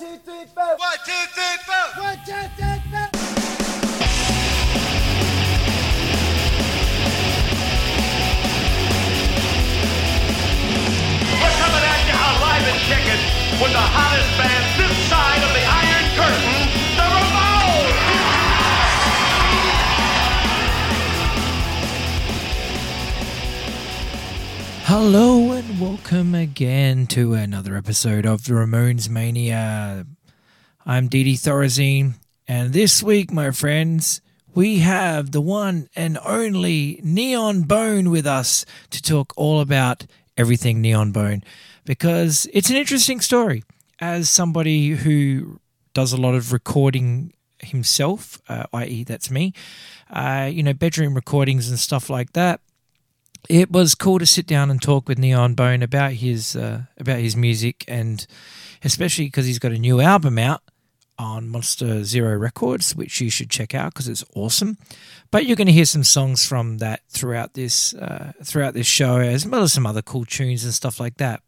two, three, four. One, two, three, four. One, two, three, four. We're coming at you alive and kicking with the hottest band this side of the Iron Curtain, the Ramones. Hello and welcome again to another episode of the Ramones Mania. I'm Didi Thorazine, and this week, my friends, we have the one and only Neon Bone with us to talk all about everything Neon Bone because it's an interesting story. As somebody who does a lot of recording himself, uh, i.e., that's me, uh, you know, bedroom recordings and stuff like that it was cool to sit down and talk with Neon Bone about his uh, about his music and especially because he's got a new album out on Monster Zero Records, which you should check out because it's awesome. But you're going to hear some songs from that throughout this uh, throughout this show, as well as some other cool tunes and stuff like that.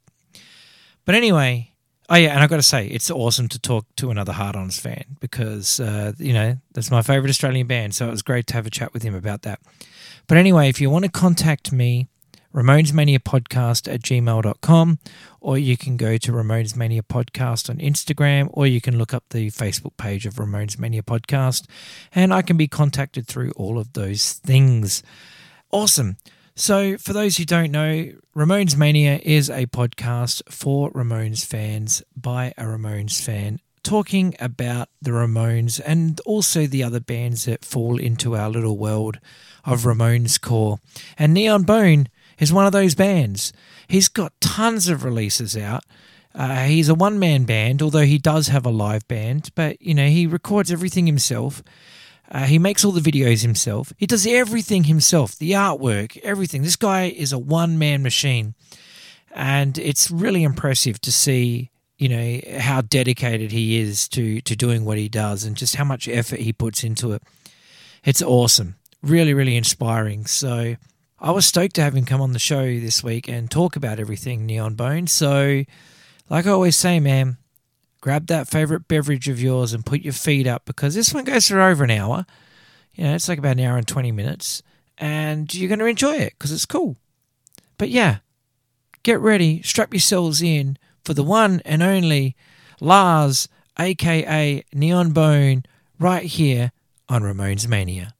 But anyway, oh yeah, and I've got to say, it's awesome to talk to another Hard Ons fan because uh, you know that's my favorite Australian band, so it was great to have a chat with him about that. But anyway, if you want to contact me, Ramones Mania Podcast at gmail.com, or you can go to Ramones Mania Podcast on Instagram, or you can look up the Facebook page of Ramones Mania Podcast, and I can be contacted through all of those things. Awesome. So, for those who don't know, Ramones Mania is a podcast for Ramones fans by a Ramones fan talking about the Ramones and also the other bands that fall into our little world of Ramones core. And Neon Bone is one of those bands. He's got tons of releases out. Uh, he's a one man band, although he does have a live band, but you know, he records everything himself. Uh, he makes all the videos himself. He does everything himself, the artwork, everything. This guy is a one man machine. And it's really impressive to see, you know, how dedicated he is to, to doing what he does and just how much effort he puts into it. It's awesome. Really, really inspiring. So I was stoked to have him come on the show this week and talk about everything Neon Bone. So, like I always say, man, grab that favorite beverage of yours and put your feet up because this one goes for over an hour. You know, it's like about an hour and 20 minutes, and you're going to enjoy it because it's cool. But yeah, get ready, strap yourselves in for the one and only Lars, aka Neon Bone, right here on Ramones Mania.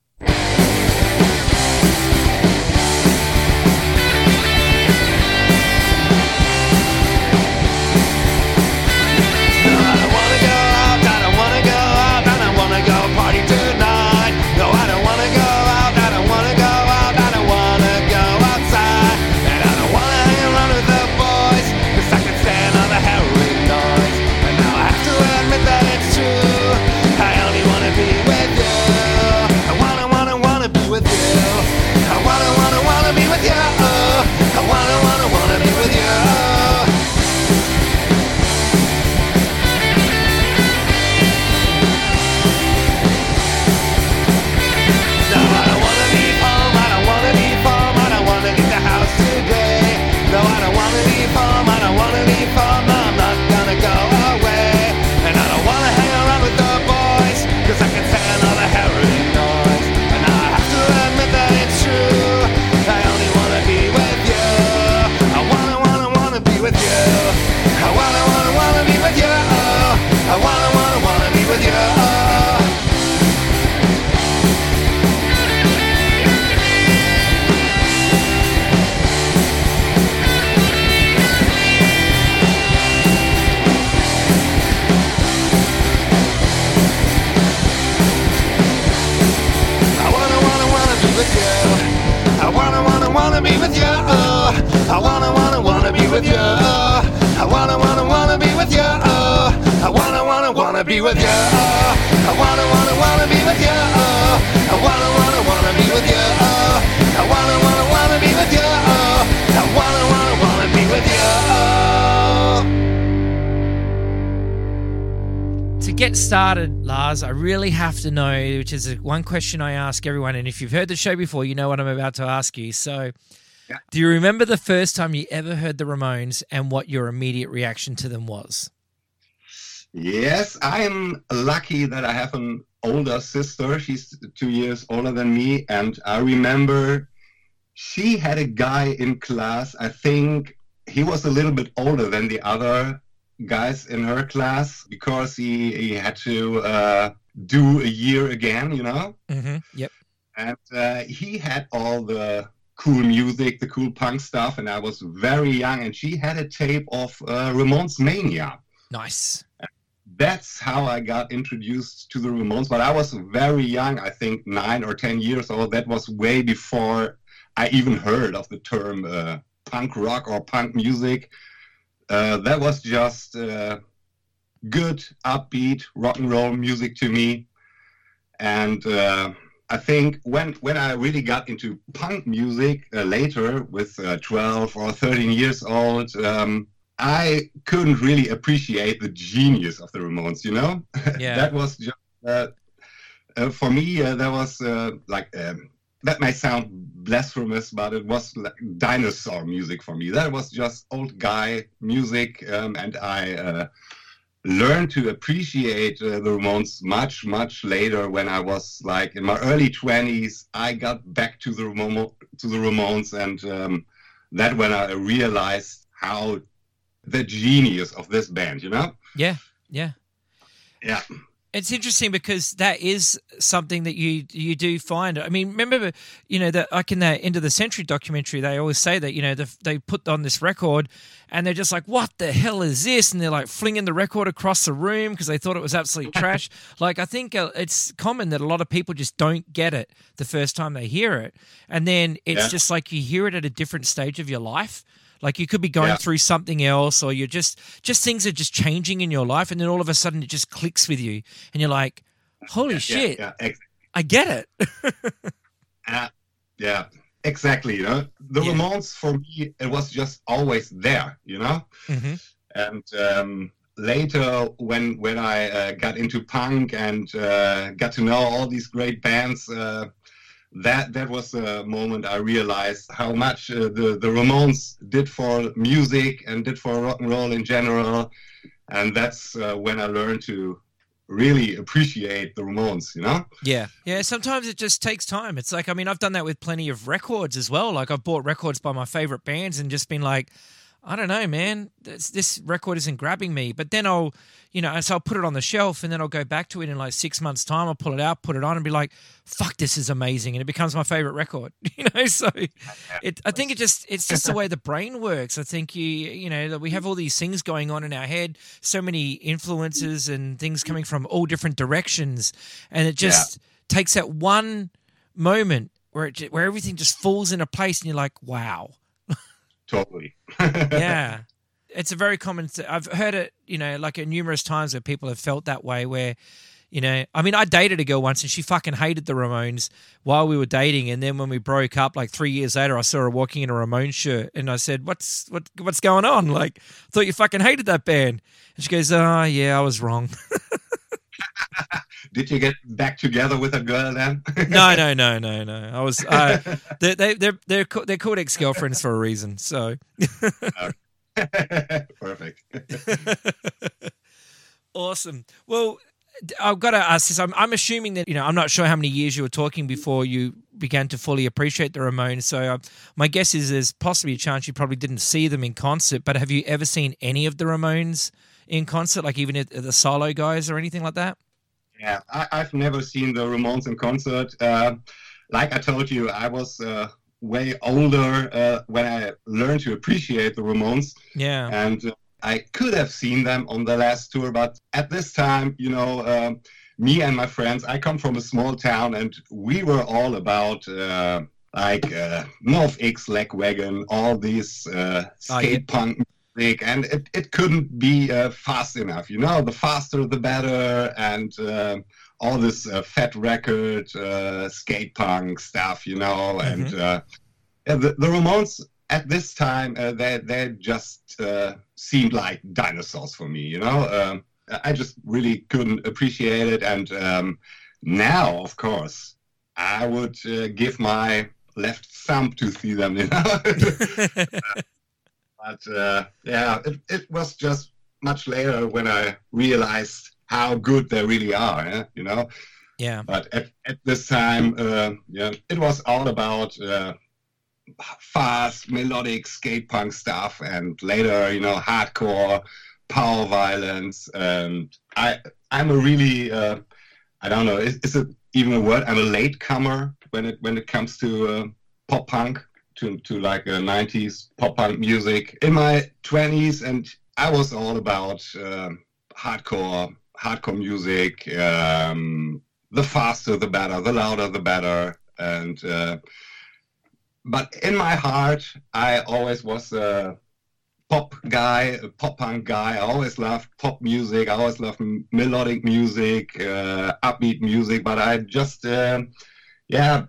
Be with you. I wanna, wanna, wanna be with you. I wanna, wanna, wanna be with you. I wanna, wanna, wanna be with you. I wanna, wanna, wanna be with you. To get started, Lars, I really have to know, which is one question I ask everyone. And if you've heard the show before, you know what I'm about to ask you. So, do you remember the first time you ever heard the Ramones and what your immediate reaction to them was? Yes, I am lucky that I have an older sister. She's two years older than me. And I remember she had a guy in class. I think he was a little bit older than the other guys in her class because he, he had to uh, do a year again, you know? Mm-hmm. Yep. and uh, he had all the cool music, the cool punk stuff, and I was very young, and she had a tape of uh, Ramones Mania. Nice. That's how I got introduced to the Ramones, but I was very young, I think nine or ten years old. That was way before I even heard of the term uh, punk rock or punk music. Uh, that was just uh, good, upbeat rock and roll music to me. And uh, I think when when I really got into punk music uh, later, with uh, 12 or 13 years old, um, I couldn't really appreciate the genius of the Ramones. You know, Yeah. that was just uh, uh, for me. Uh, that was uh, like. Um, that may sound blasphemous, but it was like dinosaur music for me. That was just old guy music, um, and I uh, learned to appreciate uh, the Ramones much, much later when I was like in my early twenties. I got back to the Ramo- to the Ramones, and um, that when I realized how the genius of this band, you know? Yeah. Yeah. Yeah, It's interesting because that is something that you you do find. I mean, remember, you know, that like in that end of the century documentary, they always say that you know the, they put on this record, and they're just like, "What the hell is this?" And they're like flinging the record across the room because they thought it was absolute trash. like I think uh, it's common that a lot of people just don't get it the first time they hear it, and then it's Yeah. just like you hear it at a different stage of your life. Like you could be going Yeah. through something else, or you're just just things are just changing in your life, and then all of a sudden it just clicks with you, and you're like, "Holy yeah, shit, yeah, ex- I get it." uh, yeah, exactly. You know, the. Ramones for me, it was just always there. You know. hmm and um, later when when I uh, got into punk and uh, got to know all these great bands, uh, that that was the moment I realized how much uh, the the Ramones did for music and did for rock and roll in general, and that's uh, when I learned to really appreciate the Ramones. You know? Yeah, yeah. Sometimes it just takes time. It's like I mean, I've done that with plenty of records as well. Like I've bought records by my favorite bands and just been like, I don't know, man, this, this record isn't grabbing me. But then I'll, you know, so I'll put it on the shelf and then I'll go back to it in like six months' time. I'll pull it out, put it on, and be like, "Fuck, this is amazing," and it becomes my favorite record. You know, so it. I think it just it's just the way the brain works. I think you you know that we have all these things going on in our head, so many influences and things coming from all different directions, and it just takes that one moment where it where everything just falls into place, and you're like, "Wow." Totally. yeah. It's a very common th- i've heard it you know like numerous times where people have felt that way where you know i mean i dated a girl once and she fucking hated the ramones while we were dating and then when we broke up like three years later i saw her walking in a ramones shirt and i said what's what, what's going on? Like I thought you fucking hated that band. And she goes oh yeah i was wrong Did you get back together with a girl then? no no no no no i was uh, they, they, they're, they're, they're called ex-girlfriends for a reason so Perfect. Awesome. Well, I've got to ask this. I'm, I'm assuming that, you know, I'm not sure how many years you were talking before you began to fully appreciate the Ramones. So uh, my guess is there's possibly a chance you probably didn't see them in concert, but have you ever seen any of the Ramones in concert, like even the solo guys or anything like that? Yeah, I, I've never seen the Ramones in concert. Uh, like I told you, I was uh, way older uh, when I learned to appreciate the Ramones, Yeah. and uh, I could have seen them on the last tour. But at this time, you know, um me and my friends, I come from a small town, and we were all about. Uh, like uh, North X Lagwagon, all these uh, Oh, yeah. skate punk music, and it, it couldn't be uh, fast enough. You know, the faster the better, and uh, all this uh, fat record, uh, skate punk stuff. You know, and uh, yeah, the, the Ramones at this time uh, they they just uh, seemed like dinosaurs for me. You know, um, I just really couldn't appreciate it, and um, now, of course, I would uh, give my left thumb to see them. You know. but uh, yeah, it, it was just much later when I realized how good they really are. eh, You know, Yeah. but at, at this time, uh, yeah, it was all about uh, fast melodic skate punk stuff, and later, you know, hardcore power violence. And I, I'm a really, uh, I don't know, is, is it even a word? I'm a latecomer when it when it comes to uh, pop punk, to to like uh, 90s pop punk music. In my 20s, and I was all about uh, hardcore hardcore music. Um, the faster the better, the louder the better. And uh, but in my heart, I always was a pop guy, a pop punk guy. I always loved pop music. I always loved melodic music, uh, upbeat music. But I just, uh, yeah,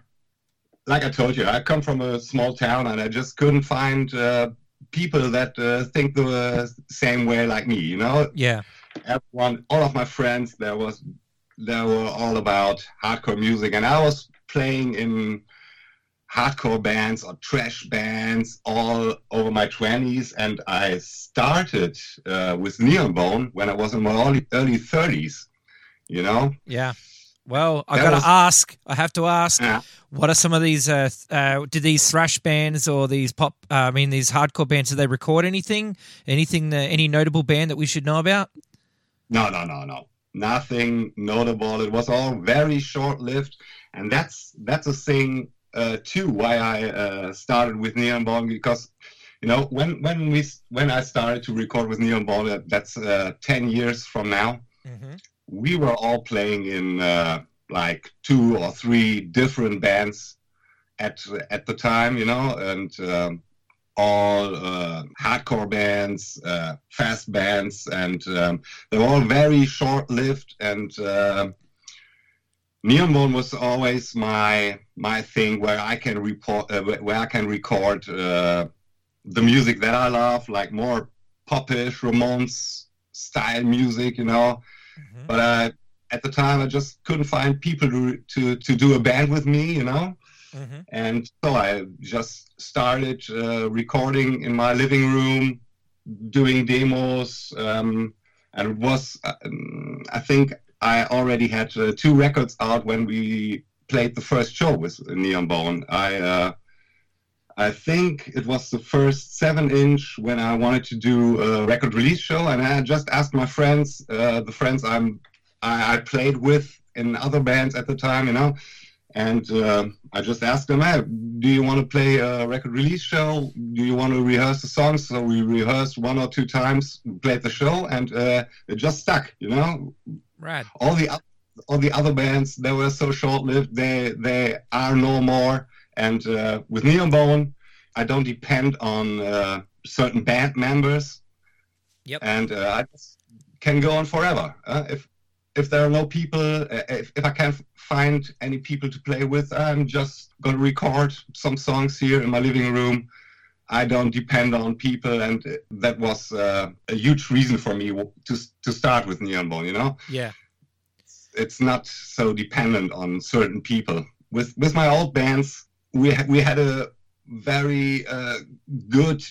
like I told you, I come from a small town, and I just couldn't find uh, people that uh, think the same way like me. You know, Yeah. everyone, all of my friends, there was, they were all about hardcore music, and I was playing in hardcore bands or trash bands all over my 20s, and I started uh, with Neon Bone when I was in my early, early 30s. You know, Yeah. Well, I got to ask. I have to ask. Yeah. What are some of these? Uh, uh, did these thrash bands or these pop? Uh, I mean, these hardcore bands. Did they record anything? Anything? That, any notable band that we should know about? No, no, no, no. Nothing notable. It was all very short-lived, and that's that's a thing uh, too. Why I uh, started with Neon Bone because, you know, when when we when I started to record with Neon Bone, that's uh, ten years from now. Mm-hmm. We were all playing in uh, like two or three different bands at at the time, you know, and. Um, all uh, hardcore bands, uh, fast bands, and um, they were all very short-lived. And uh, Neon was always my my thing where I can report, uh, where where I can record uh, the music that I love, like more popish, Ramones style music, you know. Mm-hmm. But uh, at the time, I just couldn't find people to to to do a band with me, you know. Mm-hmm. And so I just started uh, recording in my living room, doing demos. Um, and it was, um, I think I already had uh, two records out when we played the first show with Neon Bone. I, uh, I think it was the first seven inch when I wanted to do a record release show. And I just asked my friends, uh, the friends I'm, I, I played with in other bands at the time, you know, and uh, I just asked them, hey, do you want to play a record release show? Do you want to rehearse the songs? So we rehearsed one or two times, played the show, and uh, it just stuck. You know, Right. all the all the other bands they were so short lived. They they are no more. And uh, with Neon Bone, I don't depend on uh, certain band members. Yep. And uh, I can go on forever. Uh, if if there are no people, uh, if, if I can't find any people to play with, I'm just going to record some songs here in my living room. I don't depend on people, and that was uh, a huge reason for me to to start with Neon Bone. You know, Yeah. it's not so dependent on certain people. With with my old bands, we ha- we had a very uh, good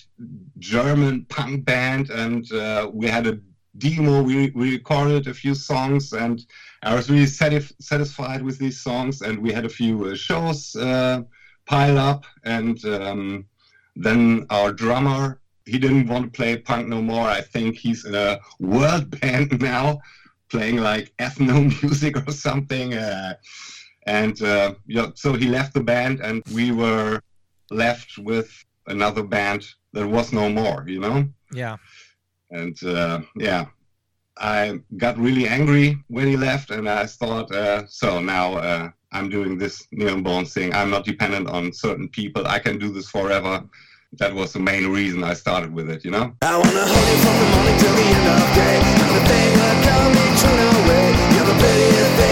German punk band, and uh, we had a demo. We, we recorded a few songs, and I was really satisf- satisfied with these songs. And we had a few uh, shows uh, pile up, and um, then our drummer he didn't want to play punk no more. I think he's in a world band now, playing like ethno music or something. And uh, yeah, so he left the band, and we were left with another band that was no more. You know Yeah. and uh, yeah i got really angry when he left and i thought uh, so now uh, i'm doing this neon bone thing i'm not dependent on certain people i can do this forever that was the main reason i started with it you know I wanna hold you from the morning till the end of day. Everything will come in true no way. You're the prettiest thing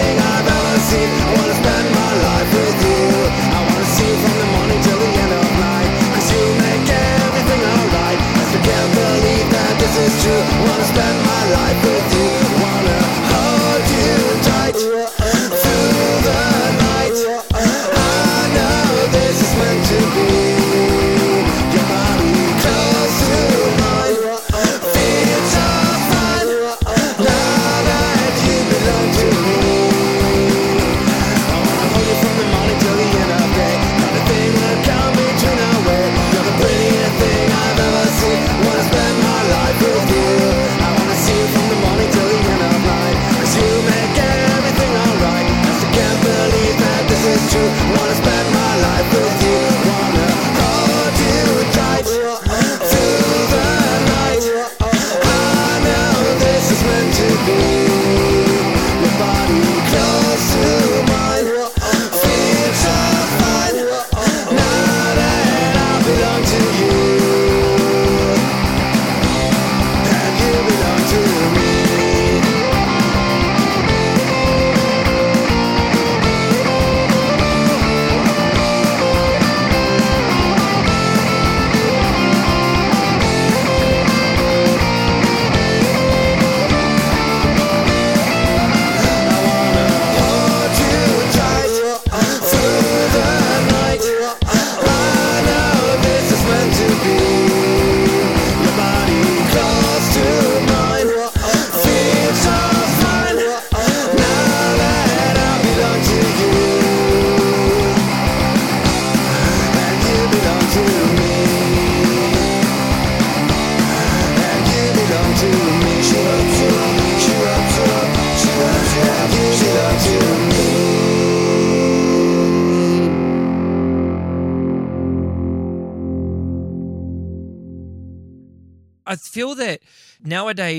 I wanna spend my life with you. I wanna see from the morning till the end of you make everything alright. Believe that this is true. Wanna spend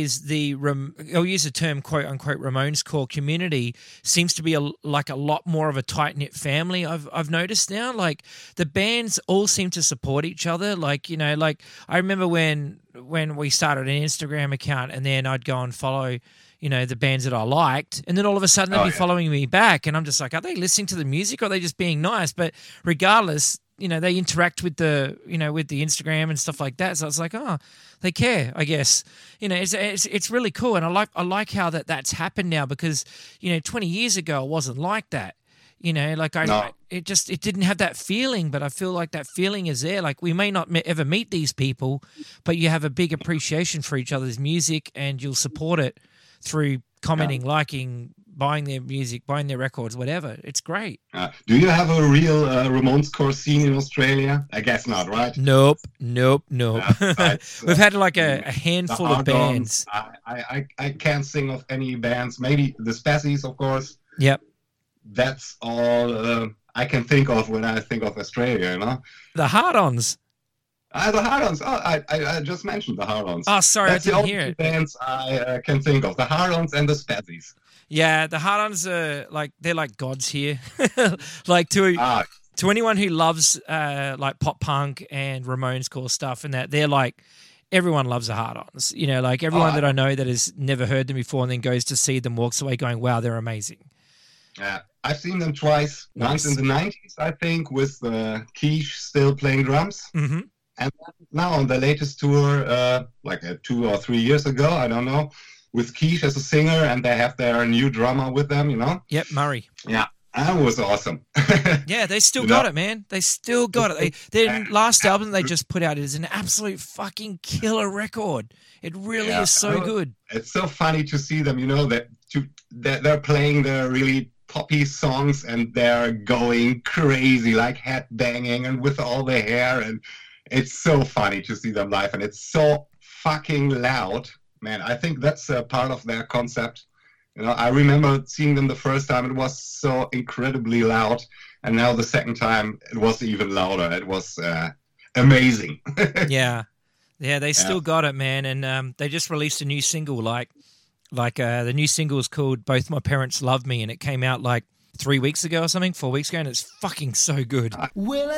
nowadays the I'll use the term quote unquote Ramones core community seems to be a, like a lot more of a tight knit family. I've I've noticed now, like the bands all seem to support each other. Like you know, like I remember when when we started an Instagram account, and then I'd go and follow. You know the bands that I liked, and then all of a sudden they'd Oh, be yeah. following me back, and I'm just like, are they listening to the music or are they just being nice? But regardless, you know they interact with the you know with the Instagram and stuff like that. So it's like, oh, they care, I guess. You know, it's it's, it's really cool, and I like I like how that that's happened now because you know 20 years ago it wasn't like that. You know, like I, No. I- it just it didn't have that feeling, but I feel like that feeling is there. Like we may not me- ever meet these people, but you have a big appreciation for each other's music, and you'll support it through commenting, liking, buying their music, buying their records, whatever. It's great. Uh, do you have a real uh, Ramones core scene in Australia? I guess not, right? Nope, nope, nope. Uh, We've had like a, a handful of bands. I, I, I- can't think of any bands. Maybe the Spazzies, of course. Yep. That's all uh, I can think of when I think of Australia. You know, The hard-ons. uh, the Hard-Ons. Oh, I, I, I just mentioned the Hard-Ons. Oh, sorry, That's I didn't only hear two it. bands I uh, can think of: the Hard-Ons and the Spazzies. Yeah, the hard-ons are like they're like gods here. like to Ah, to anyone who loves uh, like pop punk and Ramones core stuff and that, they're like everyone loves the hard-ons. You know, like everyone Oh, that I know that has never heard them before and then goes to see them walks away going, "Wow, they're amazing." Yeah, I've seen them twice. Once in the '90s, I think, with uh, Keish still playing drums, hmm and now on the latest tour, uh, like uh, two or three years ago, I don't know, with Keish as a singer, and they have their new drummer with them. You know, Yep, Murray. Yeah. That was awesome. Yeah, they still You got know- it, man. They still got it. They, their last album they just put out is an absolute fucking killer record. It really Yeah. is so good. it's so funny to see them. You know that to that they're playing the really poppy songs and they're going crazy, like head banging and with all the hair, and it's so funny to see them live, and it's so fucking loud, man. I think that's a part of their concept. You know, I remember seeing them the first time; it was so incredibly loud, and now the second time it was even louder. It was uh, amazing. yeah, yeah, they still got it, man. And um, they just released a new single, like, like uh, the new single is called "Both My Parents Love Me," and it came out like three weeks ago or something, four weeks ago, and it's fucking so good. Well,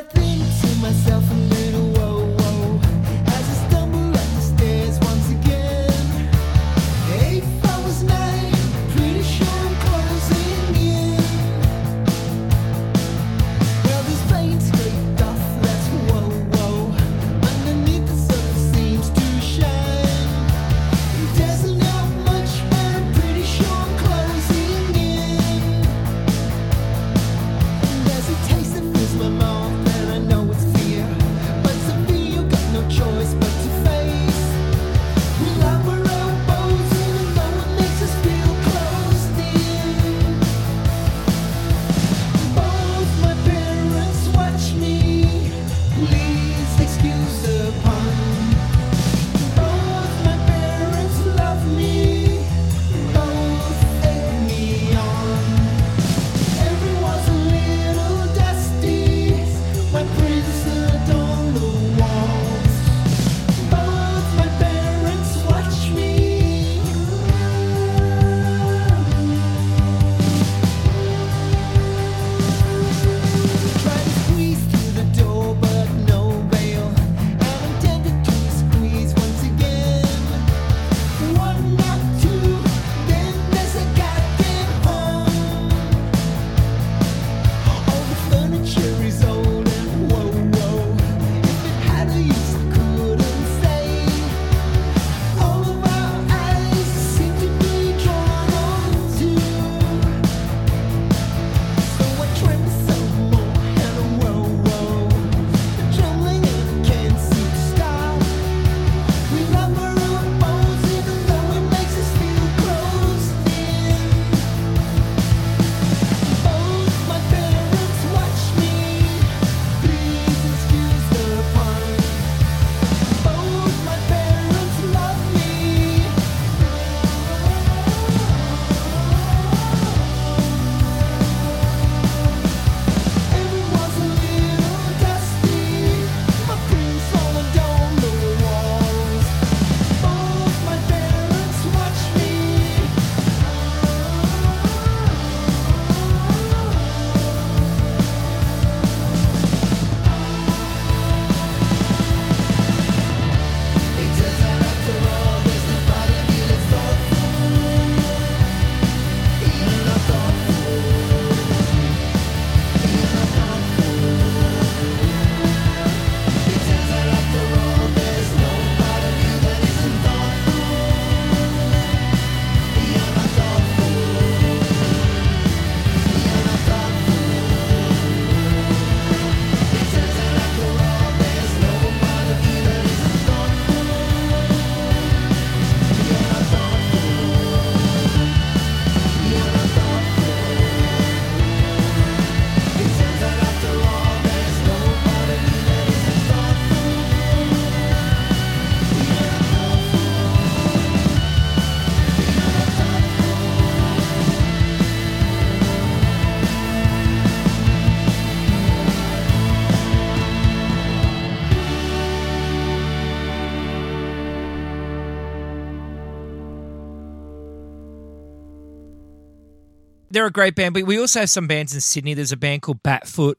they're a great band. But we also have some bands in Sydney. There's a band called Batfoot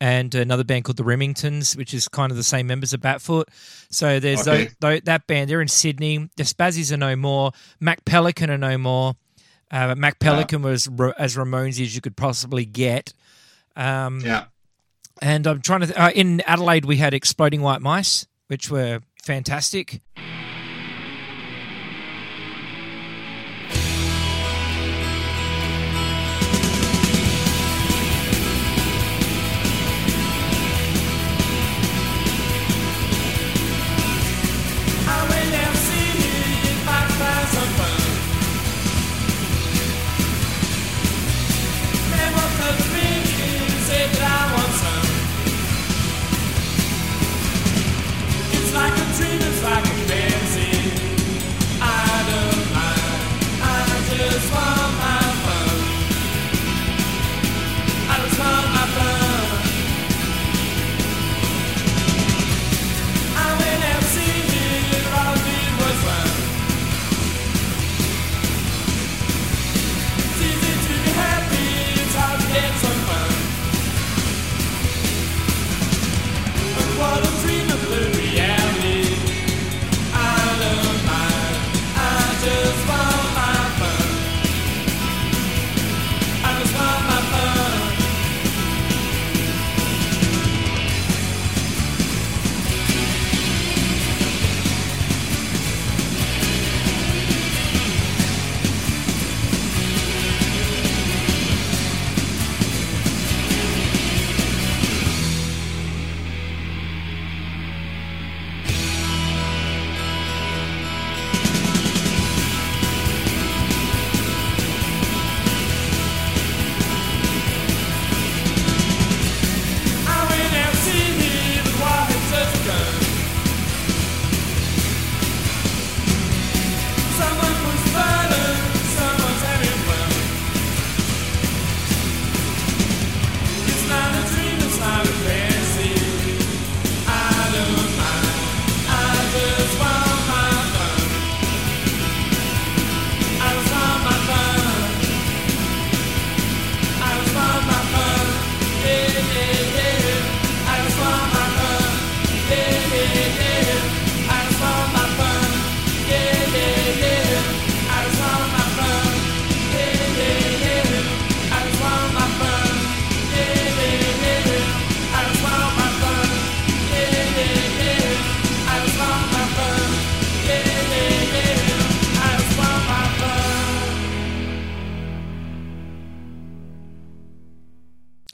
and another band called the Remingtons, which is kind of the same members of Batfoot. So there's Okay. tho- tho- that band. They're in Sydney. The Spazzies are no more. Mach Pelican are no more. Uh, Mach Pelican was ro- as Ramones as you could possibly get. Um, Yeah. And I'm trying to. Th- uh, in Adelaide, we had Exploding White Mice, which were fantastic. It's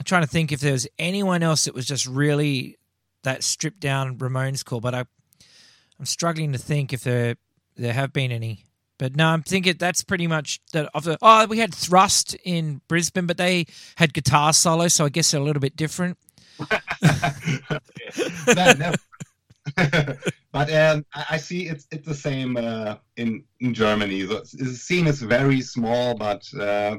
trying to think if there was anyone else that was just really that stripped down Ramones core, but I, I'm struggling to think if there there have been any. But no, I'm thinking that's pretty much that. Of the, oh, we had Thrust in Brisbane, but they had guitar solo, so I guess they're a little bit different. That never- but um, I I see it's it's the same uh, in in Germany. The, the scene is very small, but uh,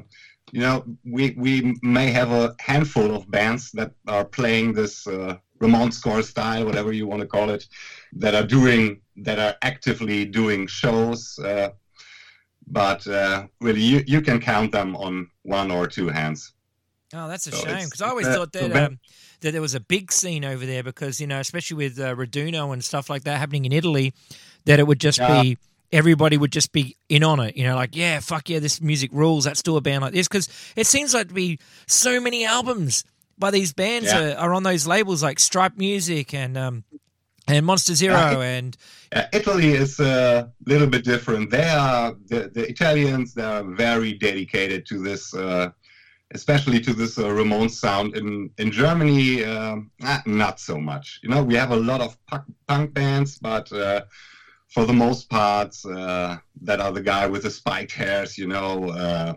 you know we we may have a handful of bands that are playing this uh, Ramones core style, whatever you want to call it, that are doing that are actively doing shows. Uh, but uh, really, you, you can count them on one or two hands. Oh, that's a So shame because I always uh, thought that um, that there was a big scene over there because you know, especially with uh, Raduno and stuff like that happening in Italy, that it would just Yeah. be everybody would just be in on it. You know, like yeah, fuck yeah, this music rules. Let's do a band like this because it seems like to be so many albums by these bands Yeah. are, are on those labels like Stripe Music and um and Monster Zero Yeah. and Uh, Italy is a little bit different. They are the, the Italians. They are very dedicated to this, uh, especially to this uh, Ramones sound. In in Germany, ah, not so much. You know, we have a lot of punk, punk bands, but uh, for the most part, uh, that are the guy with the spiked hairs. You know, uh,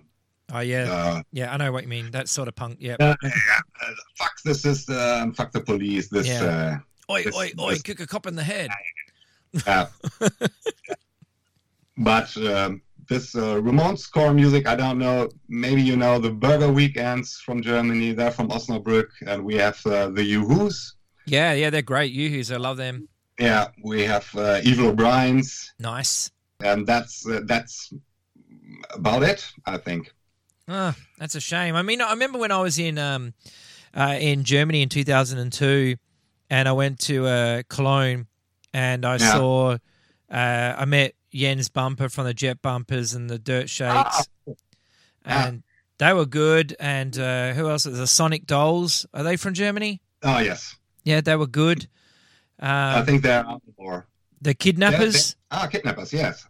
oh yeah, uh, yeah, I know what you mean. That sort of punk. Yeah. uh, uh, fuck the system, fuck the police. This. Yeah. Oi, this- oi, oi! this- Kick a cop in the head. Yeah. but um, this uh, Ramones core music, I don't know. Maybe you know the Burger Weekends from Germany. They're from Osnabrück, and we have uh, the Yoo-Hoos. Yeah, yeah, they're great. Yoo-Hoos, I love them. Yeah, we have uh, Evil O'Brien's, Nice. and that's uh, that's about it. I think. Oh, that's a shame. I mean, I remember when I was in um, uh, in Germany in 2002, and I went to uh, Cologne, and I Yeah. saw, uh, I met Jens Bumper from the Jet Bumpers and the Dirt Shakes, Ah. and they were good. And uh, who else? The Sonic Dolls. Are they from Germany? Oh yes, Yeah, they were good. I Uh, think they're out more. the Kidnappers. Ah, kidnappers. Yes.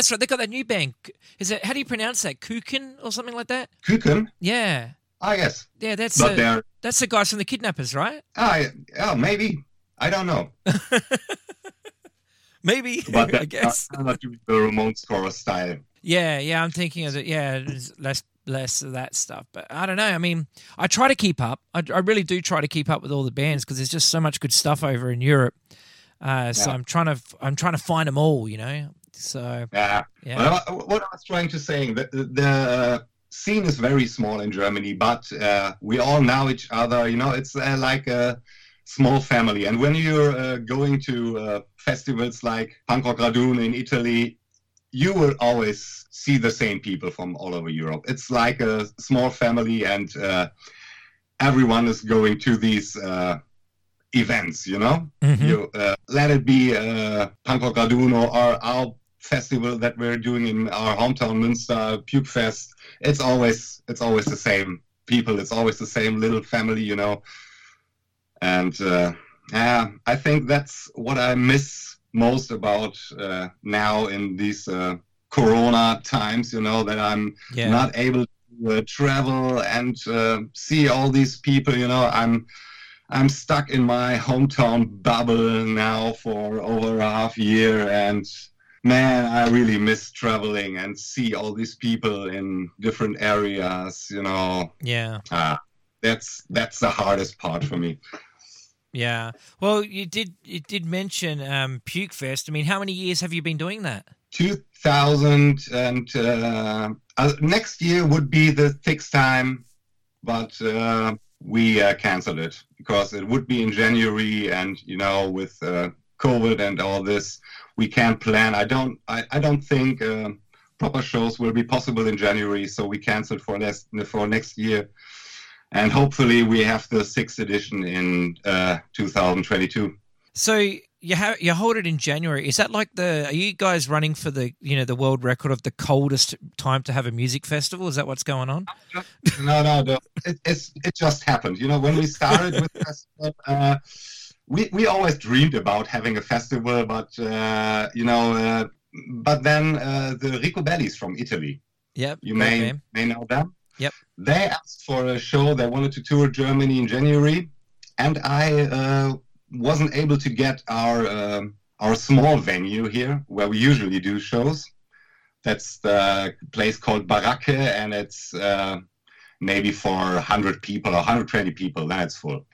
That's right. They got that new band. Is it? How do you pronounce that? Kukin or something like that? Kuken? Yeah, Ah, yes. yeah. That's uh, that's the guys from the Kidnappers, right? ah, yeah, maybe. I don't know. Maybe. But I they're guess. not doing the Ramones core style. Yeah, yeah. I'm thinking of it. Yeah, there's less less of that stuff. But I don't know. I mean, I try to keep up. I, I really do try to keep up with all the bands because there's just so much good stuff over in Europe. Uh, so Yeah. I'm trying to I'm trying to find them all. You know. So Yeah. yeah. Well, what I was trying to say, the, the scene is very small in Germany, but uh, we all know each other. You know, it's uh, like a small family. And when you're uh, going to uh, festivals like Punk Rock Raduno in Italy, you will always see the same people from all over Europe. It's like a small family, and uh, everyone is going to these uh, events. You know, Mhm. you uh, let it be uh, Punk Rock or our festival that we're doing in our hometown Münster, Puke Fest. It's always it's always the same people. It's always the same little family, you know. And uh, yeah, I think that's what I miss most about uh, now in these uh, Corona times. You know that I'm Yeah. not able to uh, travel and uh, see all these people. You know, I'm I'm stuck in my hometown bubble now for over a half year, and man, I really miss traveling and see all these people in different areas. You know, yeah. ah, that's that's the hardest part for me. Yeah. Well, you did you did mention um, Puke Fest. I mean, how many years have you been doing that? 2000 and uh, uh, next year would be the sixth time, but uh, we uh, canceled it because it would be in January, and you know, with uh, COVID and all this, we can't plan. I don't. I, I don't think uh, proper shows will be possible in January, so we canceled for next for next year, and hopefully we have the sixth edition in uh, 2022. So you have you hold it in January. Is that like the? Are you guys running for the you know the world record of the coldest time to have a music festival? Is that what's going on? no, no, no. It, it's it just happened. You know, when we started with uh, we we always dreamed about having a festival, but uh, you know, uh, but then uh, the Riccobellis from Italy, Yep. you may may know them. Yep. They asked for a show. They wanted to tour Germany in January, and I uh, wasn't able to get our um our small venue here where we usually do shows. That's the place called Baracke, and it's uh, maybe for 100 people or 120 people. Then it's full.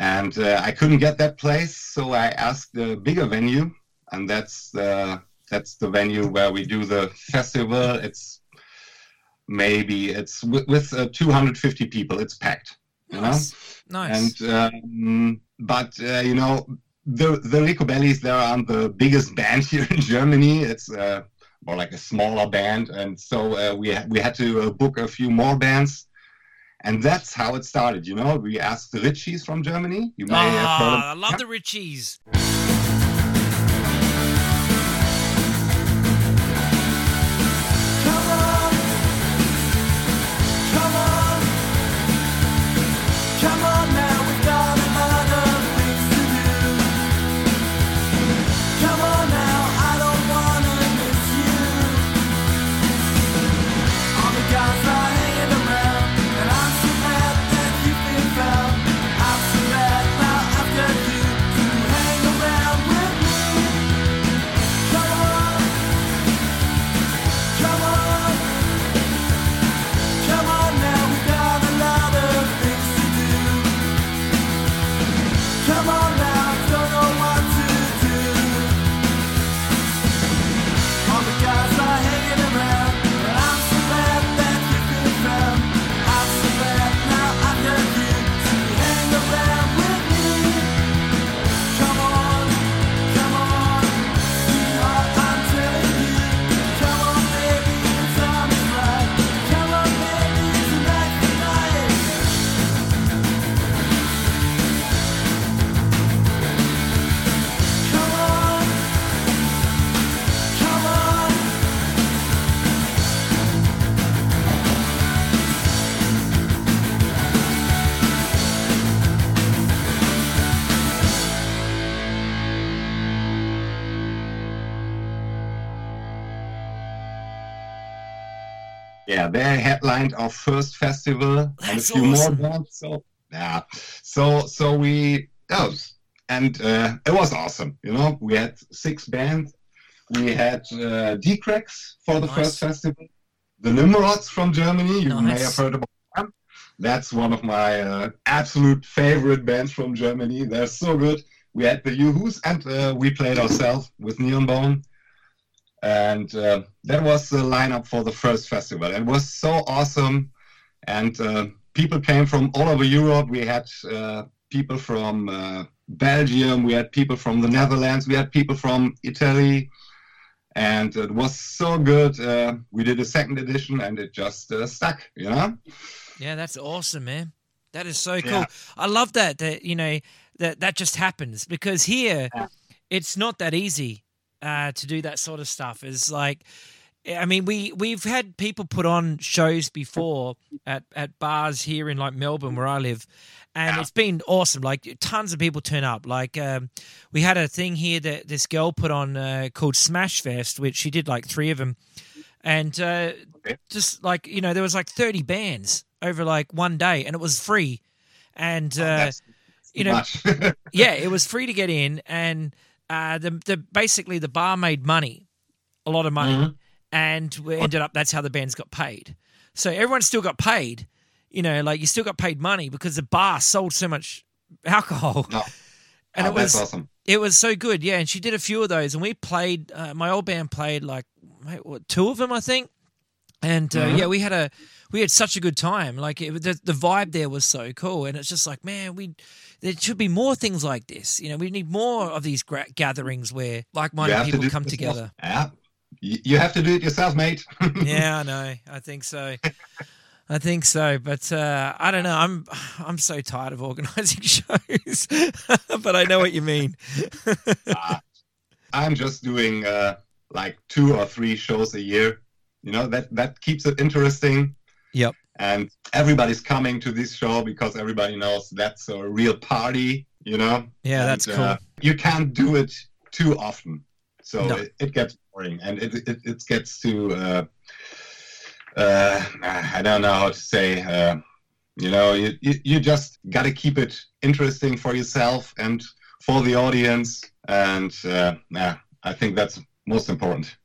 And uh, I couldn't get that place, so I asked a bigger venue, and that's the that's the venue where we do the festival. It's maybe it's with, with uh, 250 people. It's packed, you know. Nice. And um, but uh, you know the the Riccobellis they aren't the biggest band here in Germany. It's uh, more like a smaller band, and so uh, we ha- we had to uh, book a few more bands. And that's how it started, you know. We asked the Richies from Germany. You may have heard of Ah, I love the Richies. They headlined our first festival and a few awesome. more bands. So yeah, so so we oh, and uh, it was awesome. You know, we had six bands. We had uh, Deecracks for the Nice. first festival. The Nimrods from Germany. You may have heard about them. That's one of my uh, absolute favorite bands from Germany. They're so good. We had the Yoo-Hoos and uh, we played ourselves with Neon Bone and uh, that was the lineup for the first festival. It was so awesome, and uh, people came from all over Europe. We had uh, people from uh, Belgium, we had people from the Netherlands, we had people from Italy, and it was so good. Uh, we did a second edition, and it just uh, stuck. You know? Yeah, that's awesome, man. That is so cool. Yeah. I love that that you know that that just happens because here Yeah. it's not that easy uh, to do that sort of stuff. is like I mean we we've had people put on shows before at at bars here in like Melbourne where I live and Yeah. it's been awesome like tons of people turn up like um, we had a thing here that this girl put on uh, called Smash Fest which she did like 3 of them and uh, Okay. just like you know there was like 30 bands over like one day and it was free and uh, That's you know yeah it was free to get in and uh, the, the basically the bar made money a lot of money Mhm. and we ended up that's how the bands got paid so everyone still got paid you know like you still got paid money because the bar sold so much alcohol No. and Oh, it was awesome. it was so good, yeah. And she did a few of those, and we played. Uh, my old band played like two of them, I think. And uh, Mhm. yeah, we had a we had such a good time. Like it, the the vibe there was so cool, and it's just like man, we there should be more things like this. You know, we need more of these gra- gatherings where like-minded have to people come together. Yeah, you have to do it yourself, mate. yeah, I know. I think so. I think so, but uh, I don't know. I'm I'm so tired of organising shows, but I know what you mean. I'm just doing uh, like two or three shows a year. You know that that keeps it interesting. Yep. And everybody's coming to this show because everybody knows that's a real party. You know. Yeah, And, that's cool. uh, you can't do it too often, so No. it, it gets boring, and it it, it gets to uh, uh, I don't know how to say. Uh, you know, you, you, you just got to keep it interesting for yourself and for the audience. And uh, yeah, I think that's most important.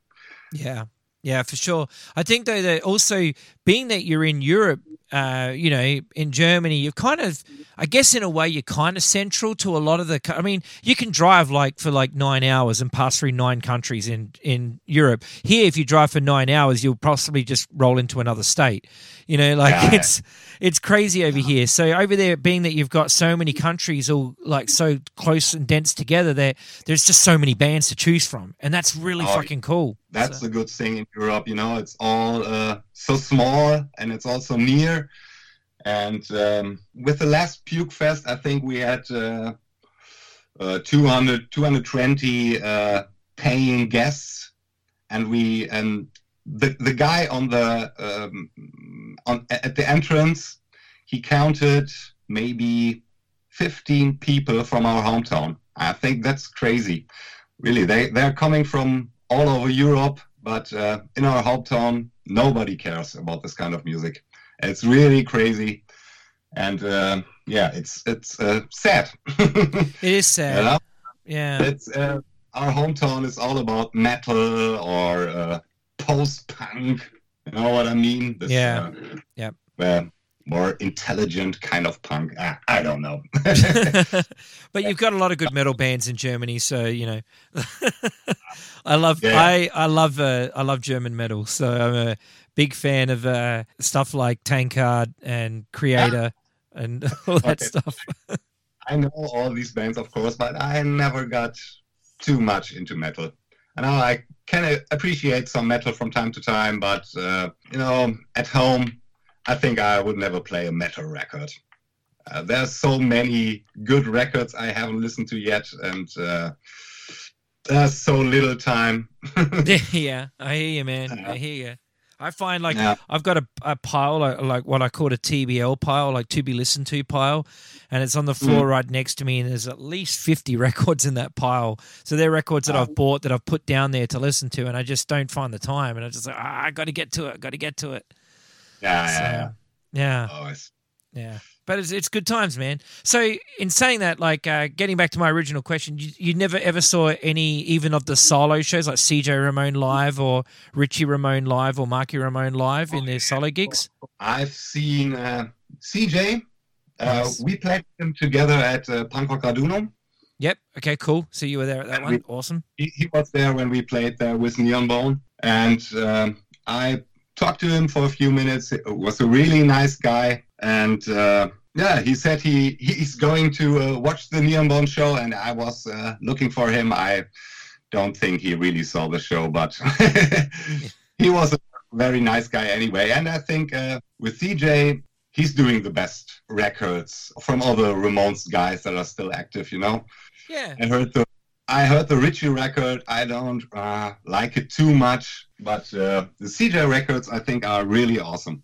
Yeah, yeah, for sure. I think though that also being that you're in Europe, uh, you know, in Germany, you're kind of, I guess, in a way, you're kind of central to a lot of the. I mean, you can drive like for like nine hours and pass through nine countries in in Europe. Here, if you drive for nine hours, you'll possibly just roll into another state. You know, like Yeah. it's it's crazy over here. So over there, being that you've got so many countries all like so close and dense together, there there's just so many bands to choose from, and that's really Oh, fucking cool. That's So- the good thing in Europe. You know, it's all uh, so small and it's also near. And um, with the last Puke Fest, I think we had uh, uh, 200, 220 uh, paying guests, and we and the the guy on the um, on at the entrance, he counted maybe 15 people from our hometown. I think that's crazy. Really, they they're coming from all over Europe, but uh, in our hometown, nobody cares about this kind of music. It's really crazy, and uh, yeah, it's it's uh, sad. It is You sad. know? Yeah. It's uh, our hometown is all about metal or uh, post-punk. You know what I mean? This, Yeah. Uh, Yep. More intelligent kind of punk. Ah, I don't know. but you've got a lot of good metal bands in Germany, so you know. I love Yeah. I I love uh, I love German metal, so I'm a big fan of uh, stuff like Tankard and Kreator and all that Okay. stuff. I know all these bands, of course, but I never got too much into metal. I know I can appreciate some metal from time to time, but uh, you know, at home, I think I would never play a metal record. Uh, there's so many good records I haven't listened to yet, and uh, there's so little time. yeah, I hear you, man. I hear you. I find like Yeah. I've got a, a pile, like, what I call a TBL pile, like to be listened to pile, and it's on the floor Mm. right next to me, and there's at least 50 records in that pile. So they're records that. I've bought that I've put down there to listen to, and I just don't find the time, and I just like, ah, I got to get to it, got to get to it. Yeah, So, yeah, yeah. yeah, Always. yeah. But it's, it's good times, man. So in saying that, like uh, getting back to my original question, you, you never ever saw any even of the solo shows like CJ Ramone live or Richie Ramone live or Marky Ramone live in their solo gigs. I've seen uh, CJ. Uh, Nice. We played them together at uh, Punk Rock Raduno. Yep. Okay. Cool. So you were there at that And one. we- Awesome. he, he was there when we played there with Neon Bone, and um, I talked to him for a few minutes. He was a really nice guy, and uh, yeah, he said he he's going to uh, watch the Neon Bone show, and I was uh, looking for him. I don't think he really saw the show, but he was a very nice guy anyway. And I think uh, with CJ, he's doing the best records from all the Ramones guys that are still active. You know. Yeah. I heard the I heard the Richie record. I don't uh, like it too much, but uh, the CJ records I think are really awesome.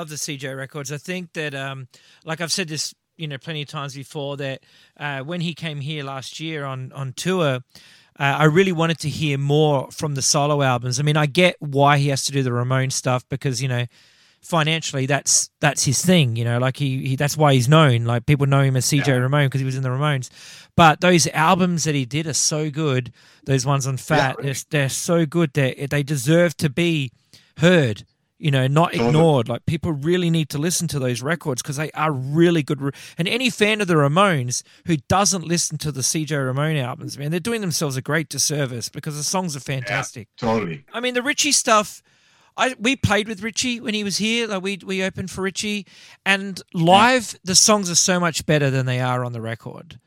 Love the CJ records. I think that, um, like I've said this, you know, plenty of times before, that uh, when he came here last year on on tour, uh, I really wanted to hear more from the solo albums. I mean, I get why he has to do the Ramone stuff because you know, financially, that's that's his thing. You know, like he, he that's why he's known. Like people know him as CJ Yeah. Ramone because he was in the Ramones. But those albums that he did are so good. Those ones on Fat, Yeah. they're, they're so good. They they deserve to be heard. You know, not ignored. Like people really need to listen to those records because they are really good. re- And any fan of the Ramones who doesn't listen to the CJ Ramone albums, man, they're doing themselves a great disservice because the songs are fantastic. Totally. I mean, the Richie stuff. I we played with Richie when he was here. Like we we opened for Richie, and live the songs are so much better than they are on the record.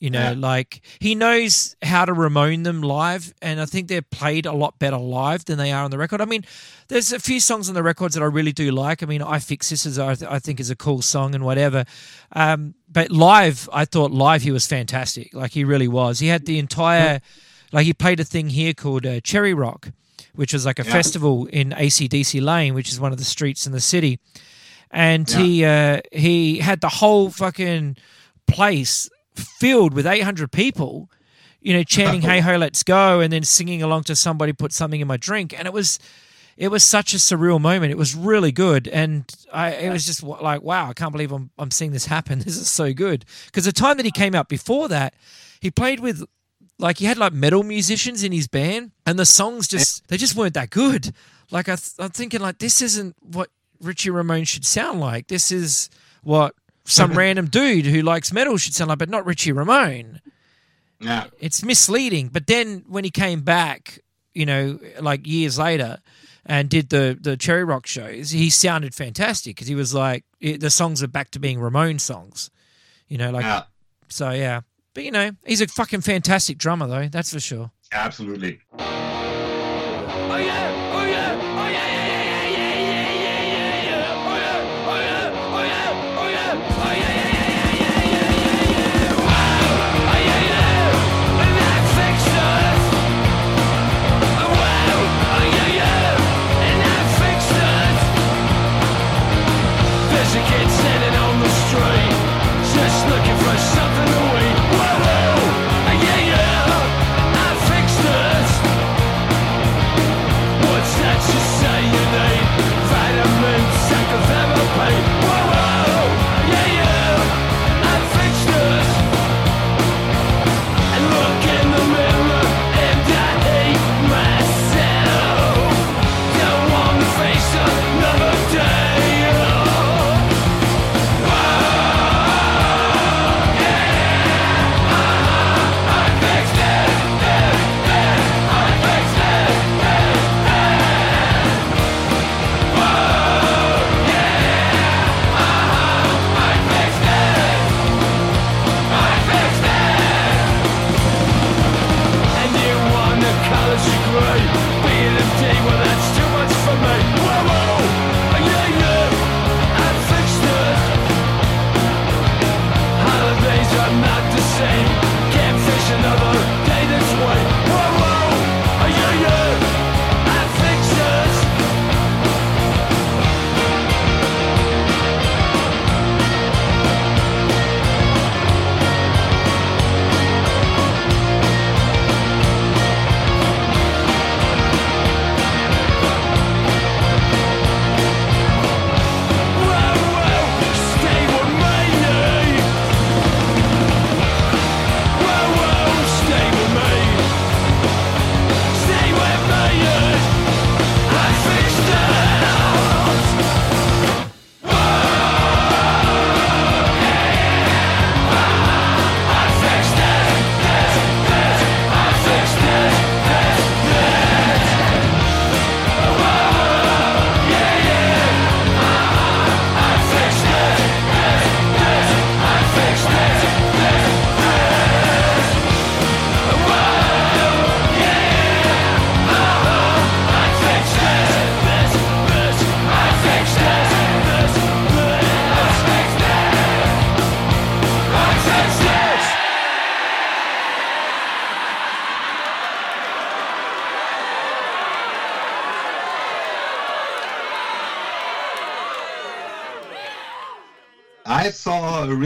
You know, Yeah. like he knows how to Ramone them live, and I think they're played a lot better live than they are on the record. I mean, there's a few songs on the records that I really do like. I mean, I Fix This is I, th- I think is a cool song and whatever. Um, but live, I thought live he was fantastic. Like he really was. He had the entire, like he played a thing here called uh, Cherry Rock, which was like a Yeah. festival in AC/DC Lane, which is one of the streets in the city. And Yeah. he uh, he had the whole fucking place filled with 800 people, you know, chanting "Hey ho, let's go," and then singing along to "Somebody put something in my drink," and it was. It was such a surreal moment. It was really good, and I, it was just like, wow! I can't believe I'm I'm seeing this happen. This is so good. Because the time that he came out before that, he played with like he had like metal musicians in his band and the songs just they just weren't that good like I th- i'm thinking like this isn't what richie ramone should sound like this is what some random dude who likes metal should sound like but not richie ramone Yeah. it's misleading but then when he came back you know like years later and did the the cherry rock shows he sounded fantastic because he was like it, the songs are back to being ramone songs you know like Yeah. so yeah but you know he's a fucking fantastic drummer though that's for sure Absolutely. Oh yeah, yeah, yeah,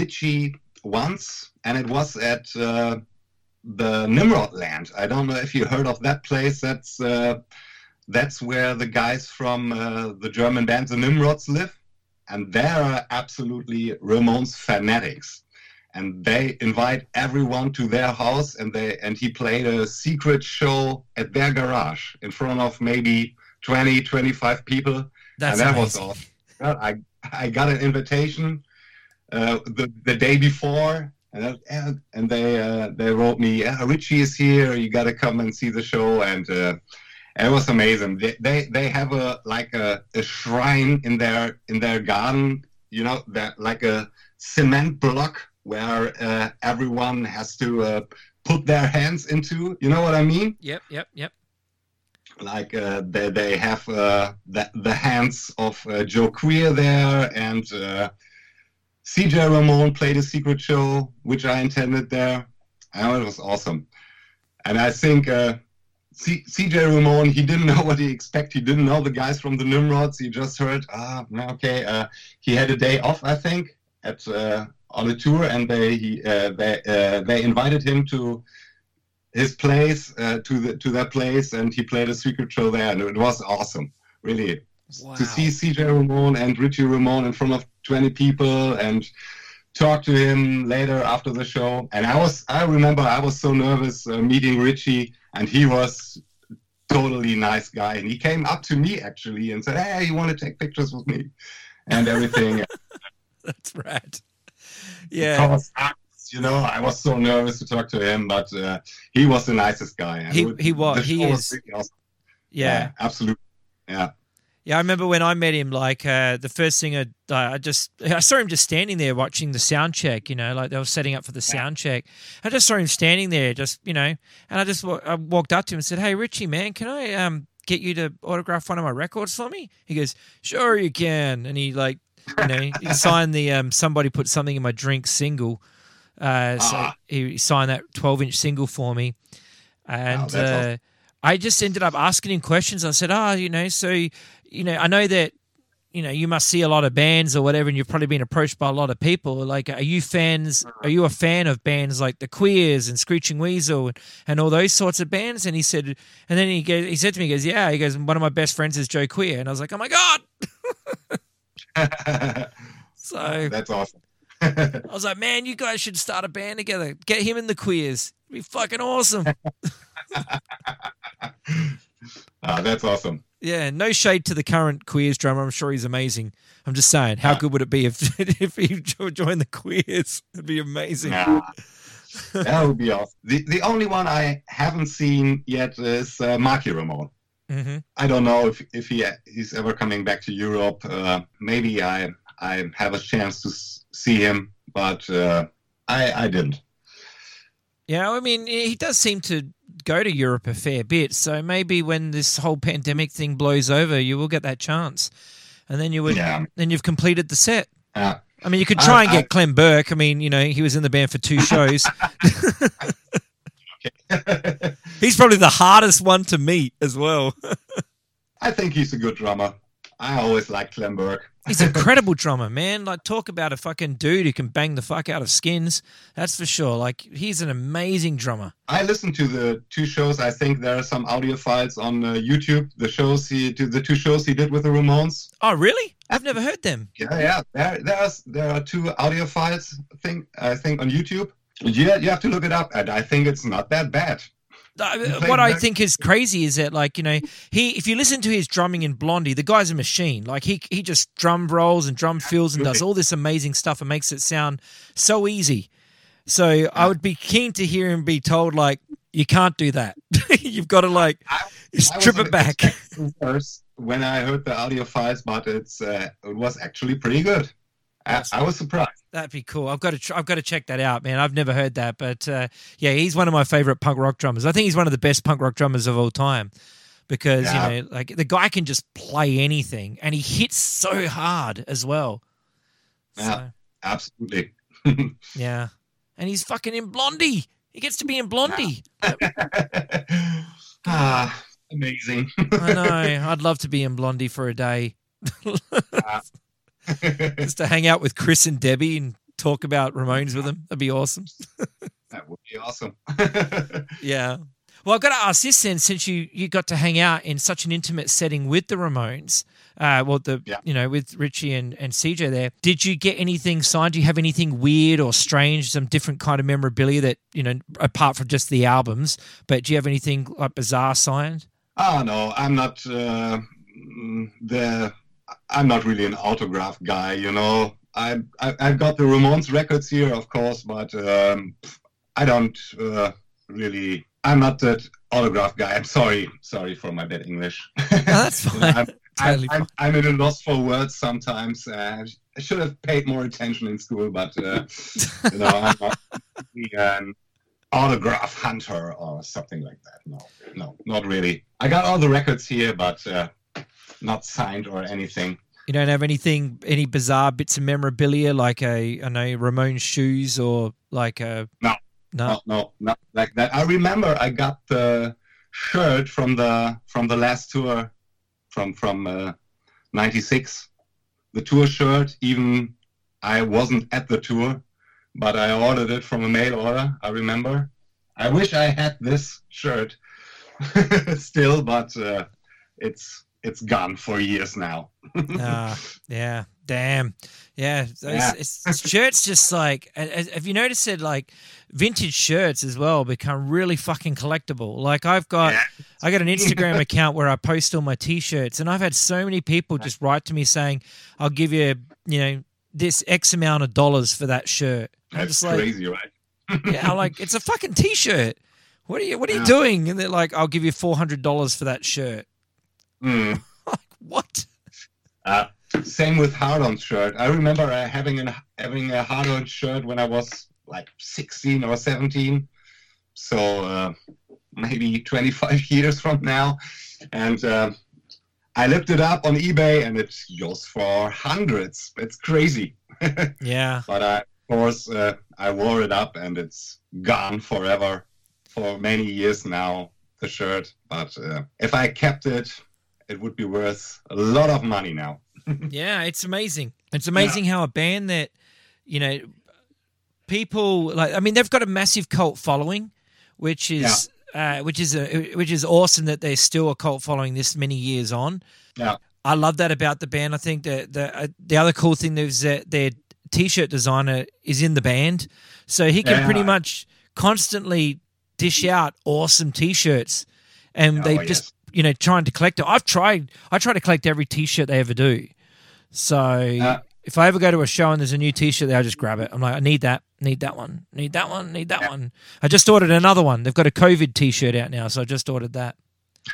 Richie once, and it was at uh, the Nimrod Land. I don't know if you heard of that place. That's uh, that's where the guys from uh, the German band the Nimrods live, and they're absolutely Ramones fanatics. And they invite everyone to their house, and they and he played a secret show at their garage in front of maybe 20, 25 people That's and that was amazing. awesome. Yeah, I I got an invitation uh, the the day before, and and, and they uh, they wrote me, Richie is here. You got to come and see the show, and uh, it was amazing. They, they they have a like a, a shrine in their in their garden. You know, that like a cement block where uh, everyone has to uh, put their hands into. You know what I mean? Yep, yep, yep. like uh, they, they have uh, the, the hands of uh, Joe Queer there, and uh, CJ Ramone played a secret show, which I attended there. And it was awesome. And I think uh, C- CJ Ramone, he didn't know what he expected. He didn't know the guys from the Nimrods. He just heard, ah, okay. Uh, he had a day off, I think, at uh, on a tour, and they he, uh, they uh, they invited him to his place uh, to the to that place, and he played a secret show there, and it was awesome, really. Wow. To see CJ Ramone and Richie Ramone in front of 20 people and talk to him later after the show. And I was, I remember I was so nervous uh, meeting Richie, and he was totally nice guy. And he came up to me actually and said, "Hey, you want to take pictures with me?" And everything. That's right. Yeah. was, you know, I was so nervous to talk to him, but uh, he was the nicest guy. And He- he was- he is- really awesome. Yeah. absolutely. Yeah. Yeah, I remember when I met him. Like uh, the first thing I, I just I saw him just standing there watching the sound check. You know, like they were setting up for the sound check. I just saw him standing there, just you know, and I just I walked up to him and said, "Hey, Richie, man, can I um get you to autograph one of my records for me?" He goes, "Sure, you can." And he like, you know, he signed the um somebody put something in my drink single. Uh, so Ah. he signed that twelve inch single for me, and uh. I just ended up asking him questions. I said, "Ah, you know, so you know, I know that." You know, you must see a lot of bands or whatever, and you've probably been approached by a lot of people. Like, are you fans? Are you a fan of bands like the Queers and Screeching Weasel and, and all those sorts of bands? And he said, and then he goes, he said to me, he goes, yeah. He goes, one of my best friends is Joe Queer, and I was like, oh my god. So That's awesome. I was like, man, you guys should start a band together. Get him in the Queers. It'd be fucking awesome. Ah, that's awesome. Yeah, no shade to the current Queers drummer. I'm sure he's amazing. I'm just saying, how good would it be if if he joined the Queers? It'd be amazing. Yeah. that would be awesome. The, the only one I haven't seen yet is uh, Marky Ramone. hmm I don't know if, if he he's ever coming back to Europe. Uh, maybe I I have a chance to see him, but uh, I I didn't. Yeah, I mean, he does seem to go to Europe a fair bit. So maybe when this whole pandemic thing blows over, you will get that chance, and then you would Yeah. then you've completed the set. I mean, you could try I- and get Clem Burke. I mean, you know, he was in the band for two shows. He's probably the hardest one to meet as well. I think he's a good drummer. I always liked Clem Burke. He's an incredible drummer, man. Like, talk about a fucking dude who can bang the fuck out of skins. That's for sure. Like, he's an amazing drummer. I listened to the two shows. I think there are some audio files on uh, YouTube. The shows he, the two shows he did with the Ramones. Oh, really? I've never heard them. Yeah, yeah. There, there's there are two audio files. I think I think on YouTube. Yeah, you have to look it up, and I think it's not that bad. What I think is crazy is that, like, you know, he if you listen to his drumming in Blondie, the guy's a machine. Like, he he just drum rolls and drum fills and does all this amazing stuff and makes it sound so easy. So I would be keen to hear him be told, like, you can't do that. You've got to like I strip it back. First, when I heard the audio files, but it's uh, it was actually pretty good. I, I was surprised. That'd be cool. I've got to. Tr- I've got to check that out, man. I've never heard that, but uh, yeah, he's one of my favorite punk rock drummers. I think he's one of the best punk rock drummers of all time because Yeah. you know, like the guy can just play anything, and he hits so hard as well. Yeah. So, Absolutely. yeah, and he's fucking in Blondie. He gets to be in Blondie. ah, amazing. I know. I'd love to be in Blondie for a day. just to hang out with Chris and Debbie and talk about Ramones with them. That'd be awesome. That would be awesome. Yeah. Well, I've got to ask this then, since you you got to hang out in such an intimate setting with the Ramones, uh, well, the Yeah. you know with Richie and and CJ there, did you get anything signed? Do you have anything weird or strange, some different kind of memorabilia that you know apart from just the albums? But do you have anything like bizarre signed? oh no, I'm not uh, mm, the. I'm not really an autograph guy, you know. I, I I've got the Ramones records here, of course, but um, I don't uh, really. I'm not that autograph guy. I'm sorry, sorry for my bad English. that's fine. I'm, Totally I'm, I'm, I'm at a loss for words sometimes. Uh, I should have paid more attention in school, but uh, you know, I'm not an autograph hunter or something like that. No, no, not really. I got all the records here, but uh, not signed or anything. You don't have anything, any bizarre bits of memorabilia like a I know Ramones shoes or like a No. no. No, no, not like that. I remember I got the shirt from the from the last tour from from uh, '96. The tour shirt. Even I wasn't at the tour, but I ordered it from a mail order. I remember. I wish I had this shirt still, but uh, it's it's gone for years now. Ah, yeah, damn, yeah. Yeah. It's, it's shirts just like uh, uh, have you noticed it? Like vintage shirts as well become really fucking collectible. Like I've got, Yeah. I got an Instagram account where I post all my t-shirts, and I've had so many people just write to me saying, "I'll give you, you know, this X amount of dollars for that shirt." That's like, crazy, right? yeah, I'm like it's a fucking t-shirt. What are you? What are you doing? And they're like, "I'll give you four hundred dollars for that shirt." Mm. Like what? Uh, same with hard-on shirt. I remember uh, having an having a hard-on shirt when I was like 16 or 17, so uh, maybe 25 years from now, and uh, I looked it up on eBay, and it goes for hundreds. It's crazy, Yeah, but I, of course uh, I wore it up, and it's gone forever for many years now. The shirt, but uh, if I kept it, it would be worth a lot of money now. Yeah, it's amazing. It's amazing how a band that, you know, people like. I mean, they've got a massive cult following, which is uh, which is a, which is awesome that they're still a cult following this many years on. Yeah. I love that about the band. I think that the uh, the other cool thing is that their t-shirt designer is in the band, so he can Yeah. pretty much constantly dish out awesome t-shirts, and Oh, they yes. just you know trying to collect it. I've tried. I try to collect every t-shirt they ever do. So Yeah. if I ever go to a show and there's a new T-shirt there, I just grab it. I'm like, I need that, need that one, need that one, need that one. I just ordered another one. They've got a COVID T-shirt out now, so I just ordered that.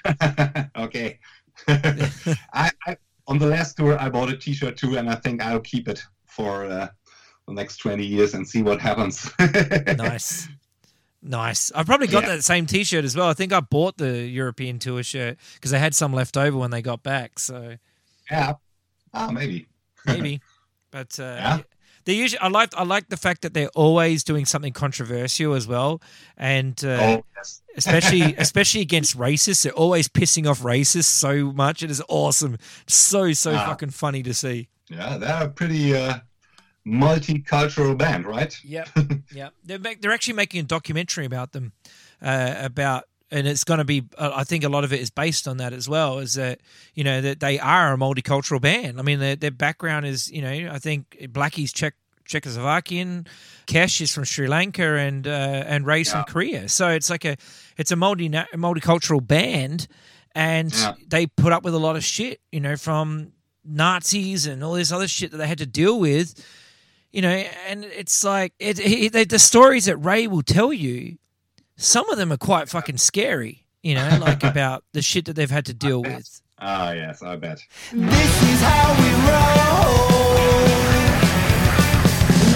okay. I, I on the last tour I bought a T-shirt too, and I think I'll keep it for uh, the next twenty years and see what happens. Nice, nice. I've probably got Yeah. that same T-shirt as well. I think I bought the European tour shirt because they had some left over when they got back. So yeah. Ah, maybe. maybe, but uh, Yeah. They usually, I like, I like the fact that they're always doing something controversial as well, and uh, oh yes. especially especially against racists. They're always pissing off racists so much. It is awesome. So so Ah. fucking funny to see. Yeah, they're pretty uh, multicultural band, right? Yeah, yep. They're make, they're actually making a documentary about them, uh, about and it's going to be. Uh, I think a lot of it is based on that as well. Is that you know that they are a multicultural band. I mean, their their background is you know I think Blackie's Czech. Czechoslovakian, Keish is from Sri Lanka, and uh, and Ray's Yeah. from Korea. So it's like a it's a multi multicultural band, and Yeah. they put up with a lot of shit, you know, from Nazis and all this other shit that they had to deal with you know, and it's like it, it, the- the stories that Ray will tell you. Some of them are quite fucking scary, you know, like about the shit that they've had to deal with. Ah, yes, I bet. This is how we roll.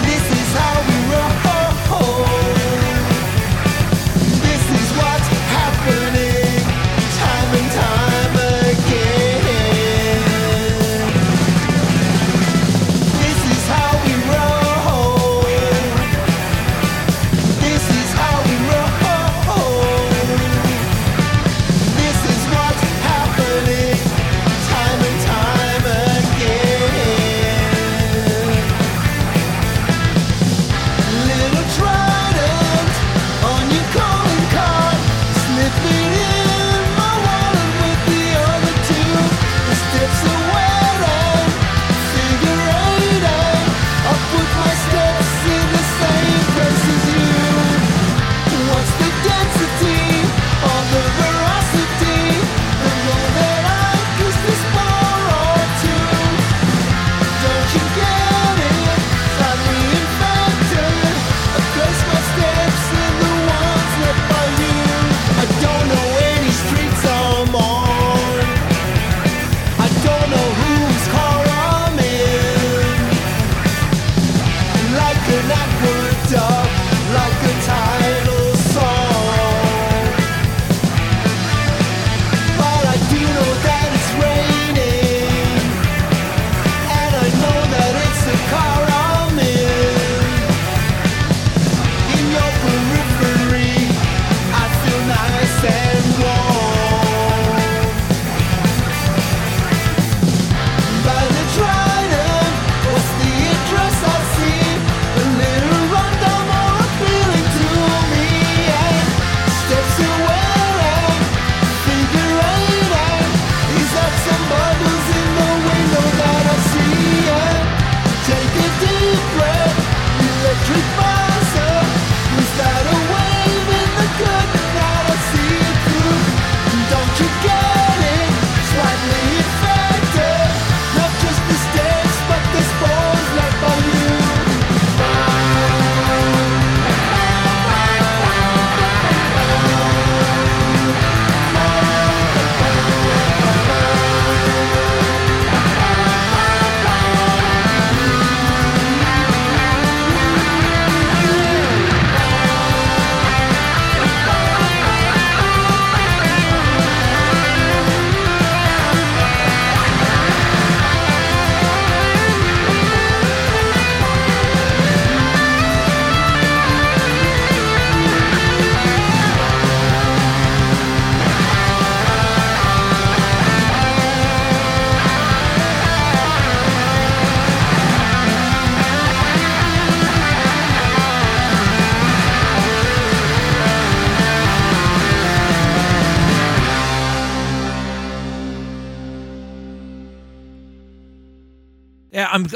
This is how we roll.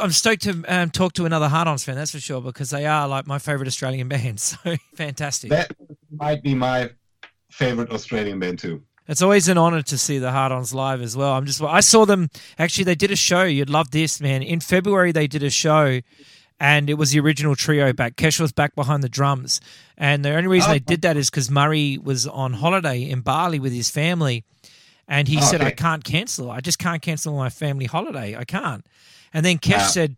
I'm stoked to um, talk to another Hard Ons fan. That's for sure because they are like my favorite Australian band. So fantastic. That might be my favorite Australian band too. It's always an honor to see the Hard Ons live as well. I'm just I saw them actually. They did a show. You'd love this, man. In February, they did a show, and it was the original trio back. Keish was back behind the drums, and the only reason Oh. they did that is because Murray was on holiday in Bali with his family, and he said, Okay. "I can't cancel. I just can't cancel my family holiday. I can't." And then Keish Wow. said,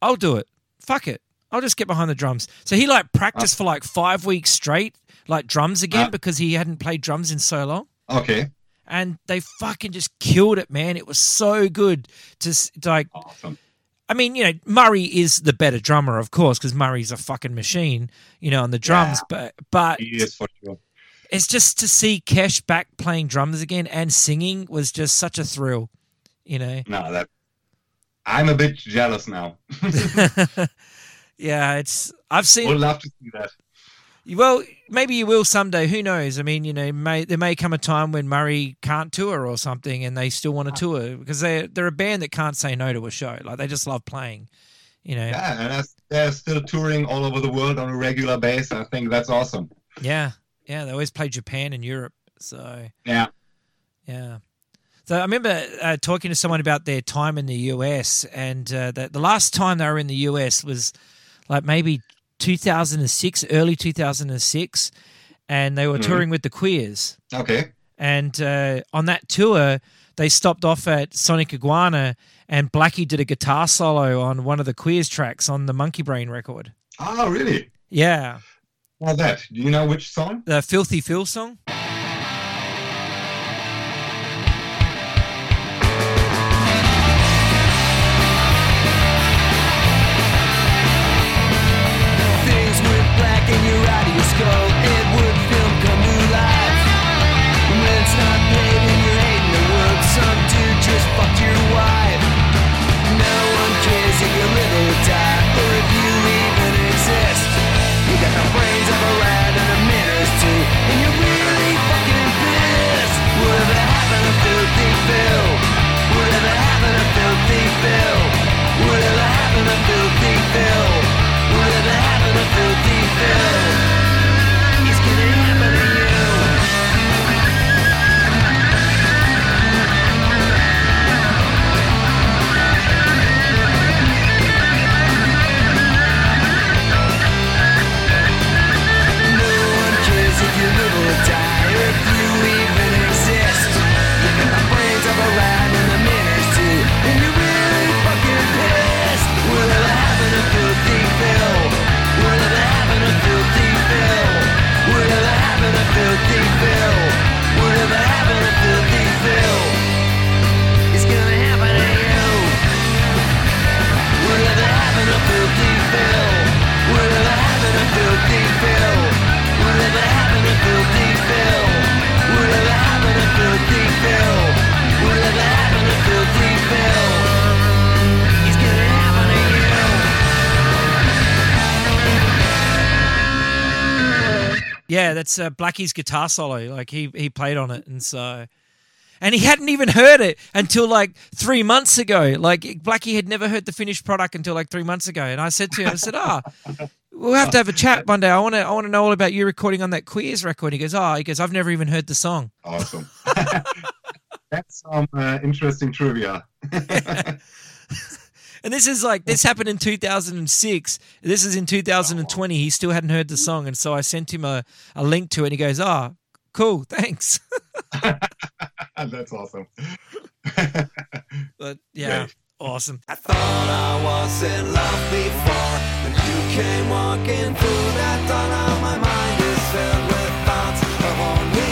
"I'll do it. Fuck it. I'll just get behind the drums." So he like practiced for like five weeks straight, like drums again, Ah. because he hadn't played drums in so long Okay. and they fucking just killed it, man. It was so good to, like. Awesome. I mean, you know, Murray is the better drummer, of course, because Murray's a fucking machine, you know, on the drums. But but He is for sure. It's just to see Keish back playing drums again and singing was just such a thrill, you know. No, that I'm a bit jealous now. yeah, it's I've seen. Would love to see that. Well, maybe you will someday. Who knows? I mean, you know, may, there may come a time when Murray can't tour or something, and they still want to uh-huh. tour because they they're a band that can't say no to a show. Like they just love playing. You know, Yeah, and they're still touring all over the world on a regular basis. I think that's awesome. yeah, yeah. They always play Japan and Europe. So Yeah. yeah. So I remember uh, talking to someone about their time in the US, and uh, the, the last time they were in the US was like maybe 2006, early 2006, and they were Mhm. touring with the Queers. Okay. And uh, on that tour, they stopped off at Sonic Iguana, and Blackie did a guitar solo on one of the Queers tracks on the Munki Brain record. Oh, really? Yeah, How's that? Do you know which song? the Filthy Phil song. Yeah, that's uh, Blackie's guitar solo. Like he he played on it, and so, and he hadn't even heard it until like three months ago. Like Blackie had never heard the finished product until like three months ago. And I said to him, I said, "Ah, we'll have to have a chat one day. I want to I want to know all about you recording on that Queers record." He goes, "Oh, he goes, I've never even heard the song." Awesome. that's some uh, interesting trivia. And this is like this happened in 2006. This is in 2020. He still hadn't heard the song, and so I sent him a, a link to it. And he goes, "Ah, cool, thanks." that's awesome. but yeah, Great. awesome. I thought I was in love before When you came walking through that door Now my mind is filled with thoughts of only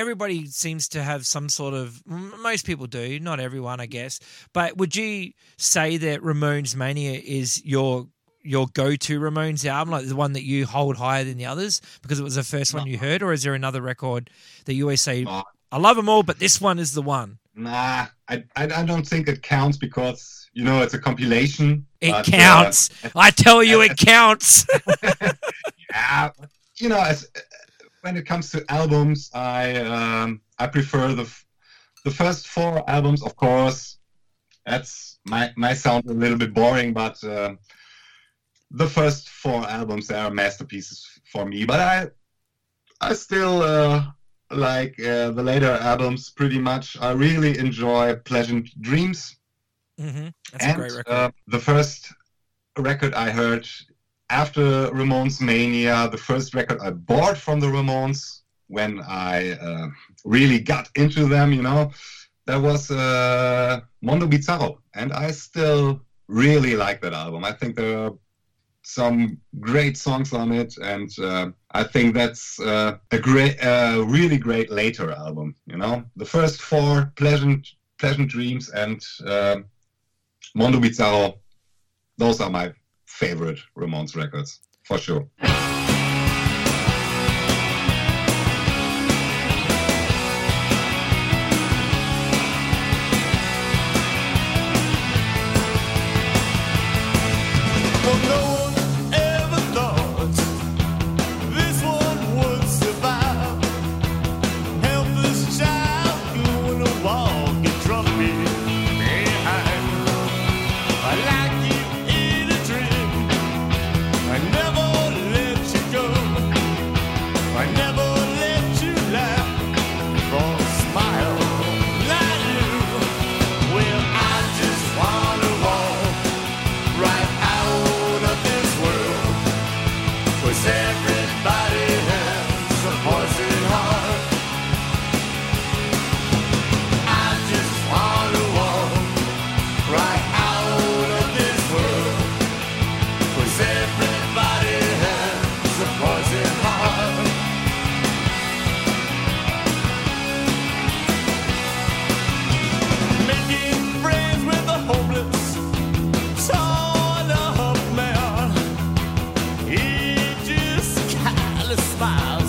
everybody seems to have some sort of. Most people do, not everyone, I guess. But would you say that Ramones Mania is your your go to Ramones album, like the one that you hold higher than the others because it was the first one you heard, or is there another record that you always say, Oh. "I love them all, but this one is the one"? Nah, I, I don't think it counts because you know it's a compilation. It but, uh, counts. I tell you, it counts. yeah, you know, as when it comes to albums, I um, I prefer the f- the first four albums, of course. That's my might sound a little bit boring, but uh, the first four albums they are masterpieces for me. But I I still uh, like uh, the later albums pretty much. I really enjoy Pleasant Dreams. hmm That's and a great record. Uh, the first record I heard after Ramones Mania, the first record I bought from the Ramones when I uh, really got into them, you know, that was uh, Mondo Bizarro. And I still really like that album. I think there are some great songs on it, and uh, I think that's uh, a great, uh, really great later album. You know, the first four, Pleasant, Pleasant Dreams, and uh, Mondo Bizarro, those are my favorite Ramones records for sure. Kinda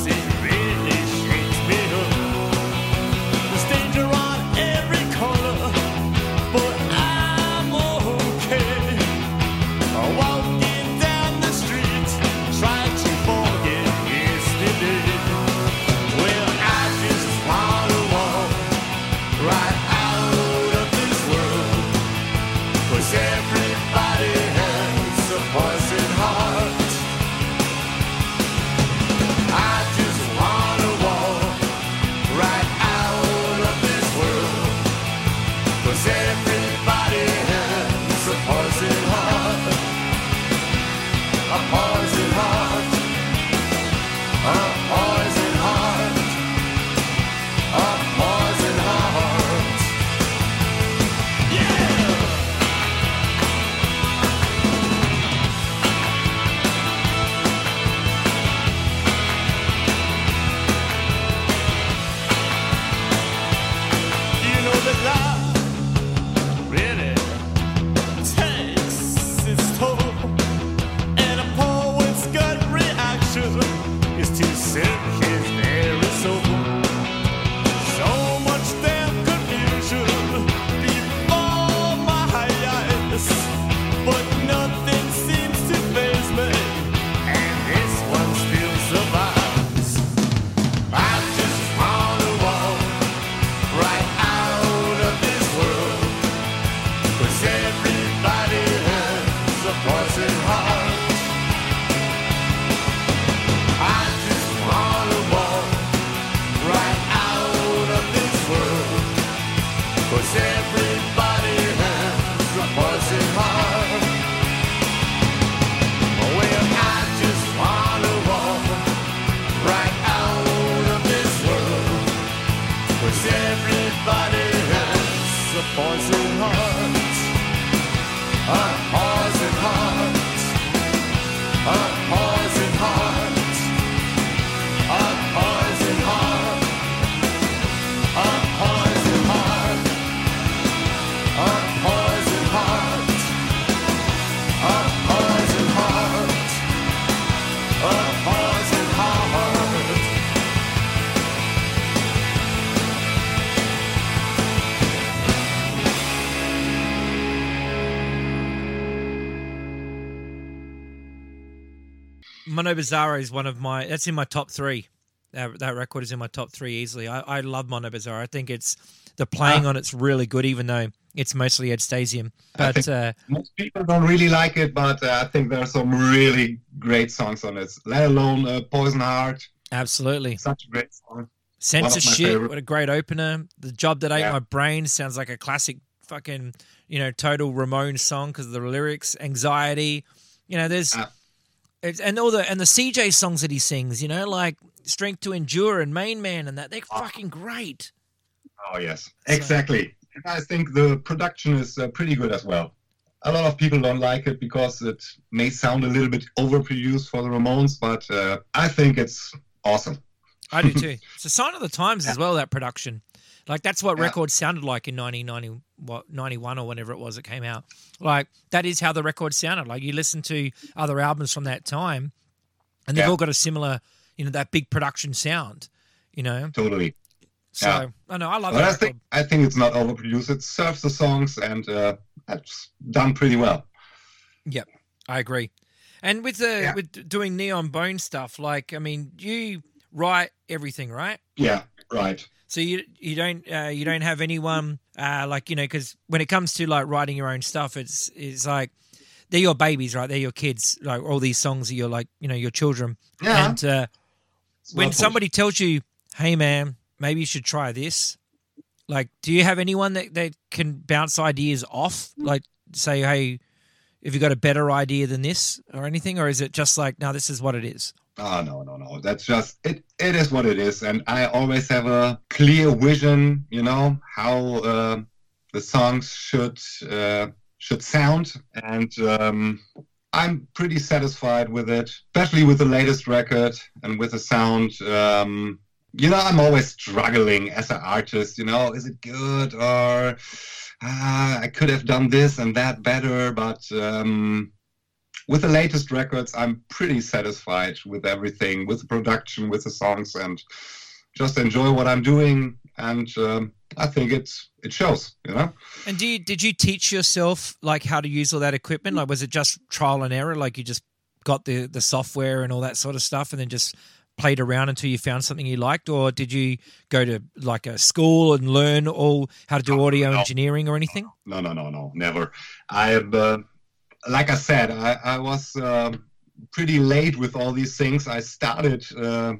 Mondo Bizarro is one of my. That's in my top three. That, that record is in my top three easily. I, I love Mondo Bizarro. I think it's the playing Ah. on it's really good, even though it's mostly Ed Stasium. But uh, Most people don't really like it, but uh, I think there are some really great songs on it. Let alone uh, Poison Heart, absolutely, such a great song. Censorshit. What a great opener. The job that ate Yeah. my brain sounds like a classic fucking you know total Ramone song because of the lyrics, anxiety. You know, there's Yeah. It's, and all the and the CJ songs that he sings. You know, like Strength to Endure and Main Man and that they're Ah. fucking great. Oh yes, exactly. And I think the production is uh, pretty good as well. A lot of people don't like it because it may sound a little bit overproduced for the Ramones, but uh, I think it's awesome. I do too. It's a sign of the times as well. That production, like that's what Yeah. records sounded like in 1990, what 91 or whenever it was it came out. Like that is how the record sounded. Like you listen to other albums from that time, and they've Yeah. all got a similar, you know, that big production sound. You know, Totally. so Yeah. I know I love But I think. I think it's not overproduced. It serves the songs and uh, it's done pretty well. Yep, I agree. And with the Yeah. with doing Neon Bone stuff, like I mean, you write everything, right? Yeah, right. So you you don't uh, you don't have anyone uh, like you know because when it comes to like writing your own stuff, it's it's like they're your babies, right? They're your kids. Like all these songs are your like you know your children. Yeah. And uh, when somebody tells you, "Hey, man, maybe you should try this," like, do you have anyone that that can bounce ideas off? Like, say, "Hey, have you got a better idea than this or anything?" Or is it just like, "No, this is what it is." Oh no, no, no. That's just it. It is what it is, and I always have a clear vision. You know how uh, the songs should uh, should sound, and um, I'm pretty satisfied with it, especially with the latest record and with the sound. Um, you know, I'm always struggling as an artist. You know, is it good or ah, I could have done this and that better, but. Um, with the latest records, I'm pretty satisfied with everything, with the production, with the songs, and just enjoy what I'm doing. And um, I think it's it shows, you know. And do you, did you teach yourself like how to use all that equipment? Like, was it just trial and error? Like, you just got the the software and all that sort of stuff, and then just played around until you found something you liked, or did you go to like a school and learn all how to do audio No. engineering or anything? No, no, no, no, never. I've, uh, like I said, I, I was uh, pretty late with all these things. I started uh,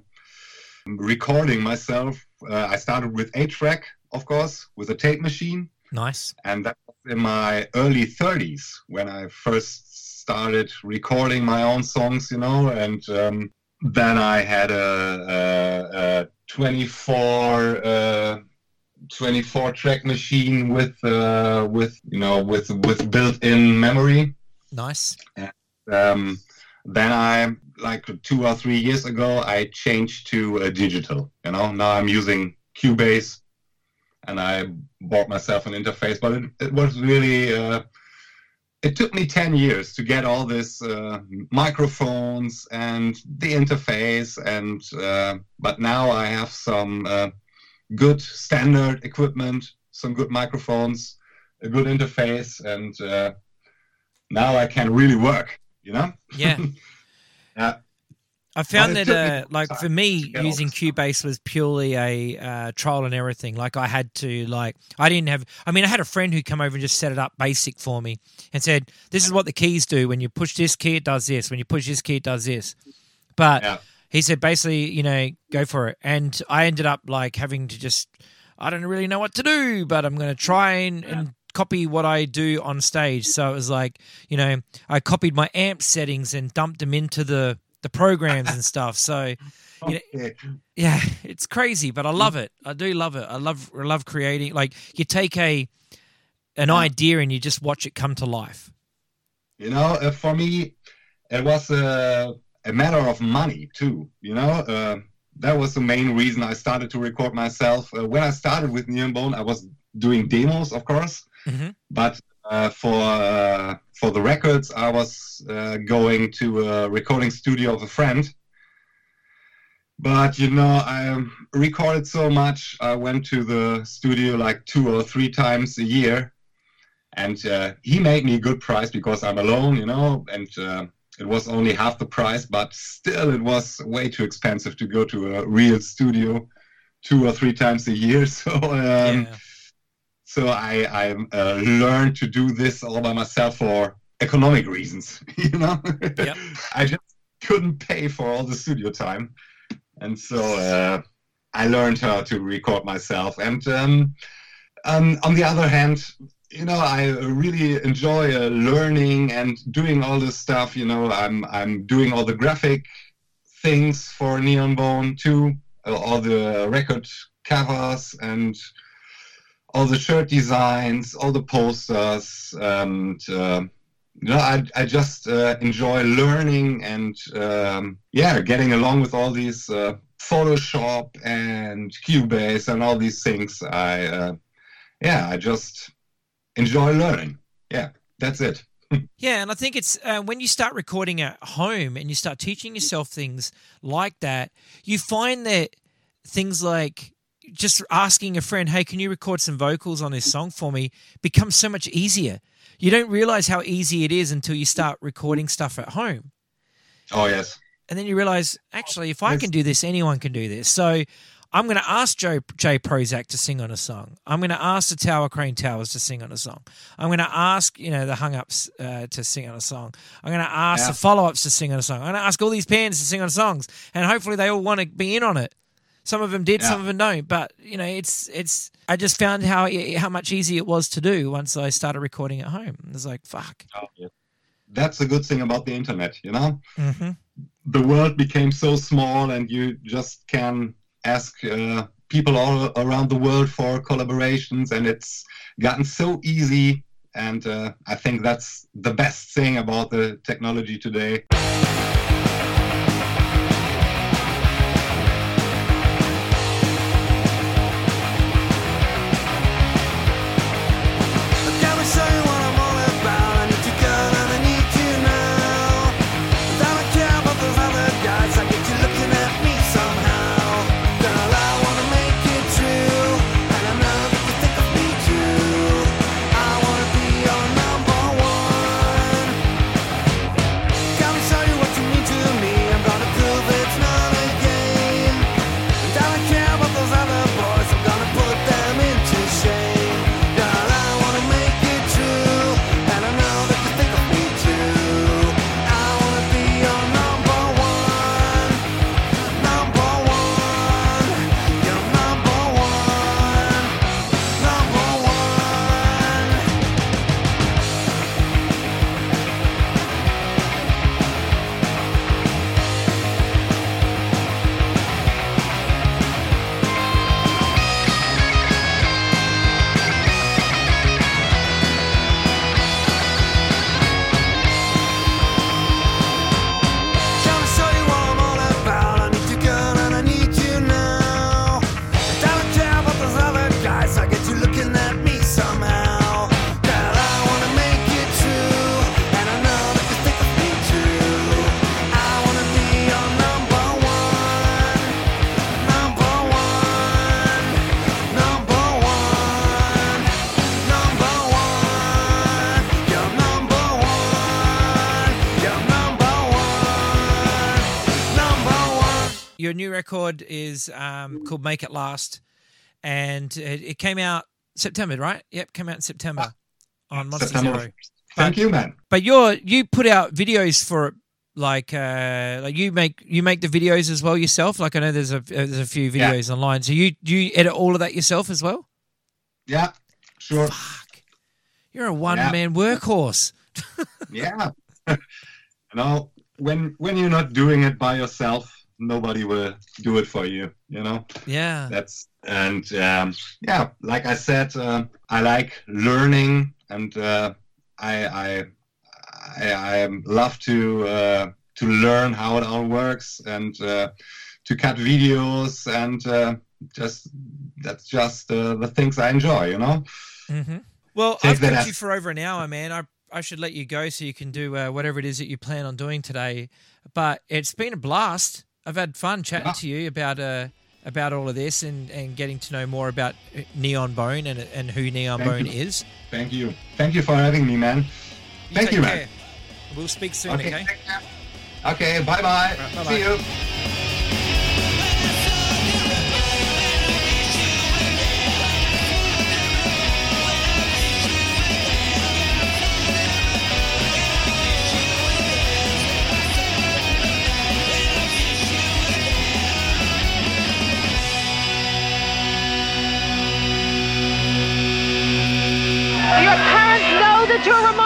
recording myself. Uh, I started with eight track, of course, with a tape machine. Nice. and that was in my early 30s when I first started recording my own songs, you know, and um, then I had a, a, a 24 uh, 24 track machine with uh, with you know with with built-in memory. Nice. Um, then I like two or three years ago I changed to uh, digital. You know, now I'm using Cubase, and I bought myself an interface. But it, it was really uh, it took me ten years to get all this uh, microphones and the interface, and uh, but now I have some uh, good standard equipment, some good microphones, a good interface, and now I can really work. You know. Yeah. Yeah. I found that, uh, like for me, to get all using. Cubase was purely a uh, trial and error thing. Like I had to, like I didn't have. I mean, I had a friend who come over and just set it up basic for me and said, "This is what the keys do. When you push this key, it does this. When you push this key, it does this." But Yeah. he said basically, you know, go for it. And I ended up like having to just, I don't really know what to do, but I'm going to try and, and copy what I do on stage. So it was like, you know, I copied my amp settings and dumped them into the the programs and stuff. So You know- yeah, it's crazy, but I love it. I do love it. I love I love creating. Like you take a an idea and you just watch it come to life. You know, uh, for me, it was a, a matter of money too. You know, uh, that was the main reason I started to record myself. Uh, when I started with Neon Bone, I was doing demos, of course, Mhm. but uh, for uh, for the records, I was uh, going to a recording studio of a friend. But you know, I recorded so much. I went to the studio like two or three times a year, and uh, he made me a good price because I'm alone, you know, and uh, it was only half the price, but still it was way too expensive to go to a real studio two or three times a year. So um, yeah. So I I uh, learned to do this all by myself for economic reasons. You know, Yep. I just couldn't pay for all the studio time, and so uh, I learned how to record myself. And um, um, on the other hand, you know, I really enjoy uh, learning and doing all this stuff. You know, I'm I'm doing all the graphic things for Neon Bone too, uh, all the record covers and all the shirt designs, all the posters, and uh, you know, I I just uh, enjoy learning and um, yeah, getting along with all these uh, Photoshop and Cubase and all these things. I uh, yeah, I just enjoy learning. Yeah, that's it. Yeah, and I think it's uh, when you start recording at home and you start teaching yourself things like that, you find that things like just asking a friend, "Hey, can you record some vocals on this song for me?" becomes so much easier. You don't realize how easy it is until you start recording stuff at home. Oh yes. And then you realize, actually, if I can do this, anyone can do this. So I'm going to ask Joe Jay Prozac to sing on a song. I'm going to ask the Tower Crane Towers to sing on a song. I'm going to ask, you know, the Hung Ups uh, to sing on a song. I'm going to ask Yeah. the Follow Ups to sing on a song. I'm going to ask all these bands to sing on songs, and hopefully they all want to be in on it. Some of them did, some of them don't. But you know, it's it's. I just found how how much easier it was to do once I started recording at home. It was like fuck. Oh, yeah. That's the good thing about the internet, you know. hmm the world became so small and you just can ask uh, people all around the world for collaborations and it's gotten so easy and uh, i think that's the best thing about the technology today new record is um, called "Make It Last," and it, it came out September, right? Yep, came out in September on Monster September Zero. 1st. thank you man But you're you put out videos for it, like uh, like you make you make the videos as well yourself. Like I know there's a there's a few Yeah. videos online. So you do you edit all of that yourself as well? yeah sure Fuck, you're a one man workhorse. yeah you know when when you're not doing it by yourself nobody will do it for you you know Yeah, that's and um, yeah like i said uh, i like learning and uh, I, I i i love to uh, to learn how it all works and uh, to cut videos and uh, just that's just uh, the things i enjoy you know hmm Well, Take I've kept you for over an hour, man. I I should let you go so you can do uh, whatever it is that you plan on doing today. But it's been a blast. I've had fun chatting Yeah. to you about uh about all of this and, and getting to know more about Neon Bone and and who Neon Thank Bone you. is. thank you thank you for having me man thank take you man. We'll speak soon, Okay. okay? Okay. Bye bye. bye-bye. See you. You're Ramon?